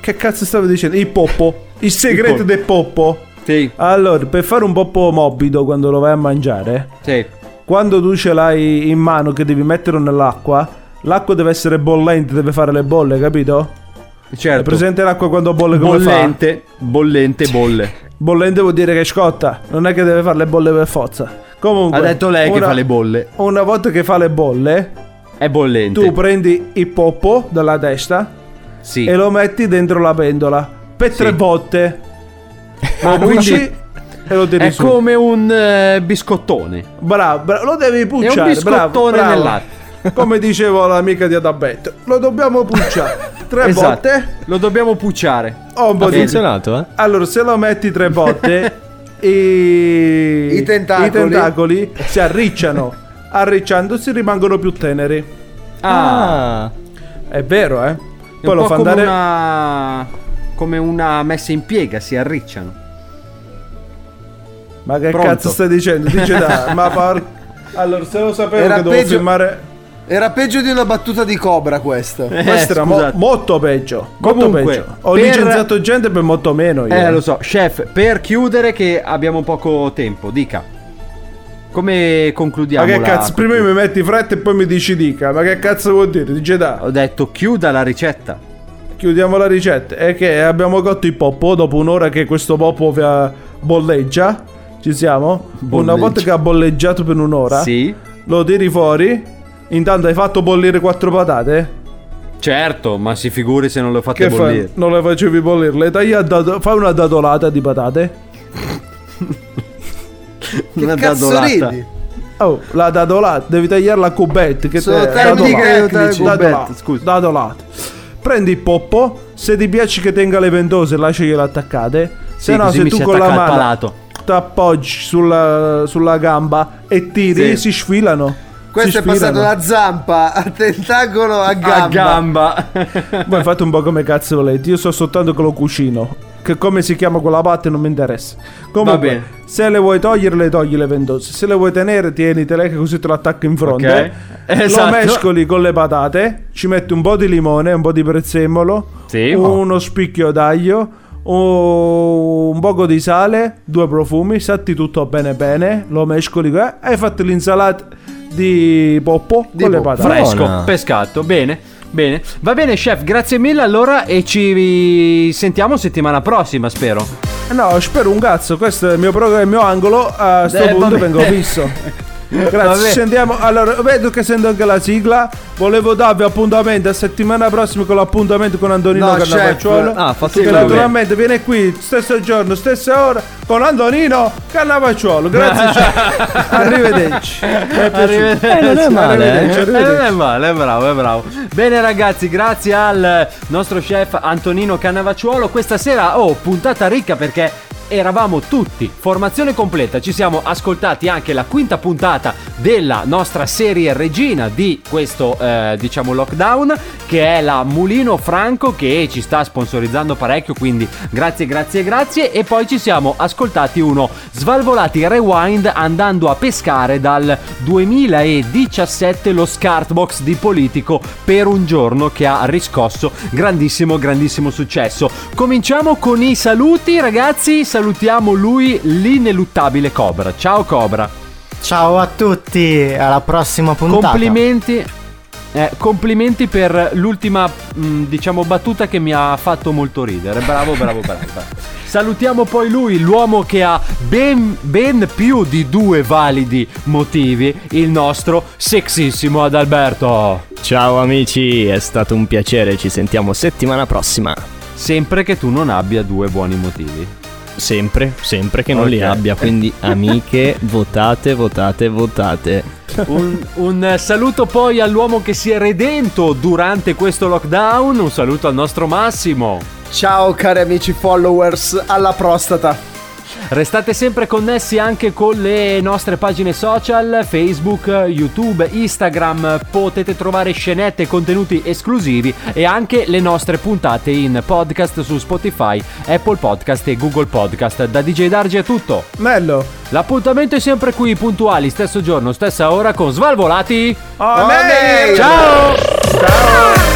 Che cazzo stavo dicendo? Il poppo. Il segreto poppo. del poppo. Sì, Allora, per fare un poppo morbido quando lo vai a mangiare, sì. quando tu ce l'hai in mano che devi metterlo nell'acqua, l'acqua deve essere bollente, deve fare le bolle, capito? È Certo. presente l'acqua quando bolle come bollente, bollente, bolle. fa? Bollente vuol dire che scotta, non è che deve fare le bolle per forza. Comunque, Ha detto lei che una- fa le bolle. Una volta che fa le bolle, È bollente. tu prendi il poppo dalla testa sì. e lo metti dentro la pentola per tre volte. Lo quindi e lo tiri È su. come un eh, biscottone. Bravo, bravo, lo devi È un pucciare. biscottone bravo, bravo. nel latte. Come dicevo l'amica di Adabetto, lo dobbiamo pucciare tre Esatto. volte. Lo dobbiamo pucciare. Oh, un po' Ha di- funzionato, eh? Allora, se lo metti tre volte, i... I tentacoli. i tentacoli si arricciano. Arricciandosi rimangono più teneri. Ah, È vero, eh? è Poi un lo po' fa come andare. una come una messa in piega, si arricciano. Ma che Pronto? cazzo stai dicendo? Dice da, ma par- Allora, se lo sapevo Era che devo peggio- filmare. Era peggio di una battuta di Cobra questa. Questo era mo- molto peggio. Molto Comunque, peggio. Ho per- licenziato gente per molto meno. Io. Eh, lo so, chef, per chiudere che abbiamo poco tempo, dica. Come Ma concludiamo? che la- cazzo? Prima mi metti fretta e poi mi dici dica. Ma che cazzo vuol dire? Dice da. Ho detto chiuda la ricetta. Chiudiamo la ricetta. È che abbiamo cotto il poppo dopo un'ora che questo poppo via- bolleggia. Ci siamo? Bolleggia. Una volta che ha bolleggiato per un'ora, Sì. lo tiri fuori. Intanto hai fatto bollire quattro patate. Certo, ma si figuri se non lo fate Che bollire. fai? Non le facevi bollire. Le tagli a dato- fai una dadolata di patate. Una cazzo dadolata. ridi? Oh, la dadolata, devi tagliarla a cubetti. Che Sono te- termini dadolata. Dadolata, Cubetti, scusa. dadolata. Prendi il poppo. Se ti piace che tenga le ventose, lasciagliele attaccate. Sì, Se no, se mi tu con la mano ti appoggi sulla, sulla gamba e tiri, Sì. si sfilano. Questo è passato da zampa a tentacolo a gamba. A gamba. Voi fate un po' come cazzo volete. Io sto soltanto che lo cucino. Che come si chiama quella parte non mi interessa. Comunque, bene. se le vuoi togliere, le togli le ventose. Se le vuoi tenere, tienitele che così te l'attacco in fronte. Ok. Esatto. Lo mescoli con le patate. Ci metti un po' di limone, un po' di prezzemolo. Sì, uno spicchio d'aglio. Un poco di sale, due profumi, satti tutto bene bene, lo mescoli qua, hai fatto l'insalata di poppo con le poppo. patate. Fresco, Buona. pescato. Bene, bene. Va bene, chef, grazie mille allora e ci sentiamo settimana prossima, spero. No, spero un cazzo, questo è il mio programma, il mio angolo. A sto Eh, punto vabbè. vengo fisso. Grazie, Vabbè. ci sentiamo. Allora, vedo che sento anche la sigla. Volevo darvi appuntamento a settimana prossima con l'appuntamento con Antonino No, Cannavacciuolo. chef. Ah, fatto che naturalmente viene qui stesso giorno, stessa ora con Antonino Cannavacciuolo. Grazie. Arrivederci. Arrivederci. Eh, non è male, eh. Arrivederci, Eh, non arrivederci. è male, è bravo, è bravo. Bene ragazzi, grazie al nostro chef Antonino Cannavacciuolo. Questa sera, oh, puntata ricca perché eravamo tutti, formazione completa. Ci siamo ascoltati anche la quinta puntata della nostra serie regina di questo, eh, diciamo, lockdown, che è la Mulino Franco, che ci sta sponsorizzando parecchio. Quindi grazie, grazie, grazie. E poi ci siamo ascoltati uno Svalvolati Rewind andando a pescare dal 2017 lo Scartbox di Politico per un giorno che ha riscosso grandissimo grandissimo successo. Cominciamo con i saluti ragazzi, salutiamo lui l'ineluttabile Cobra. Ciao Cobra. Ciao a tutti, alla prossima puntata. Complimenti. eh, complimenti per l'ultima, mh, diciamo, battuta che mi ha fatto molto ridere. Bravo, bravo, bravo. bravo. Salutiamo poi lui, l'uomo che ha ben, ben più di due validi motivi, il nostro sexissimo Adalberto. Ciao amici, è stato un piacere, ci sentiamo settimana prossima. Sempre che tu non abbia due buoni motivi. Sempre, sempre che non li Ok. abbia, quindi amiche, votate, votate, votate. Un, un saluto poi all'uomo che si è redento durante questo lockdown. Un saluto al nostro Massimo. Ciao cari amici followers alla prostata. Restate sempre connessi anche con le nostre pagine social, Facebook, YouTube, Instagram, potete trovare scenette e contenuti esclusivi e anche le nostre puntate in podcast su Spotify, Apple Podcast e Google Podcast. Da DJ Dargi è tutto. Mello. L'appuntamento è sempre qui, puntuali, stesso giorno, stessa ora con Svalvolati. Oh, Mello. Ciao!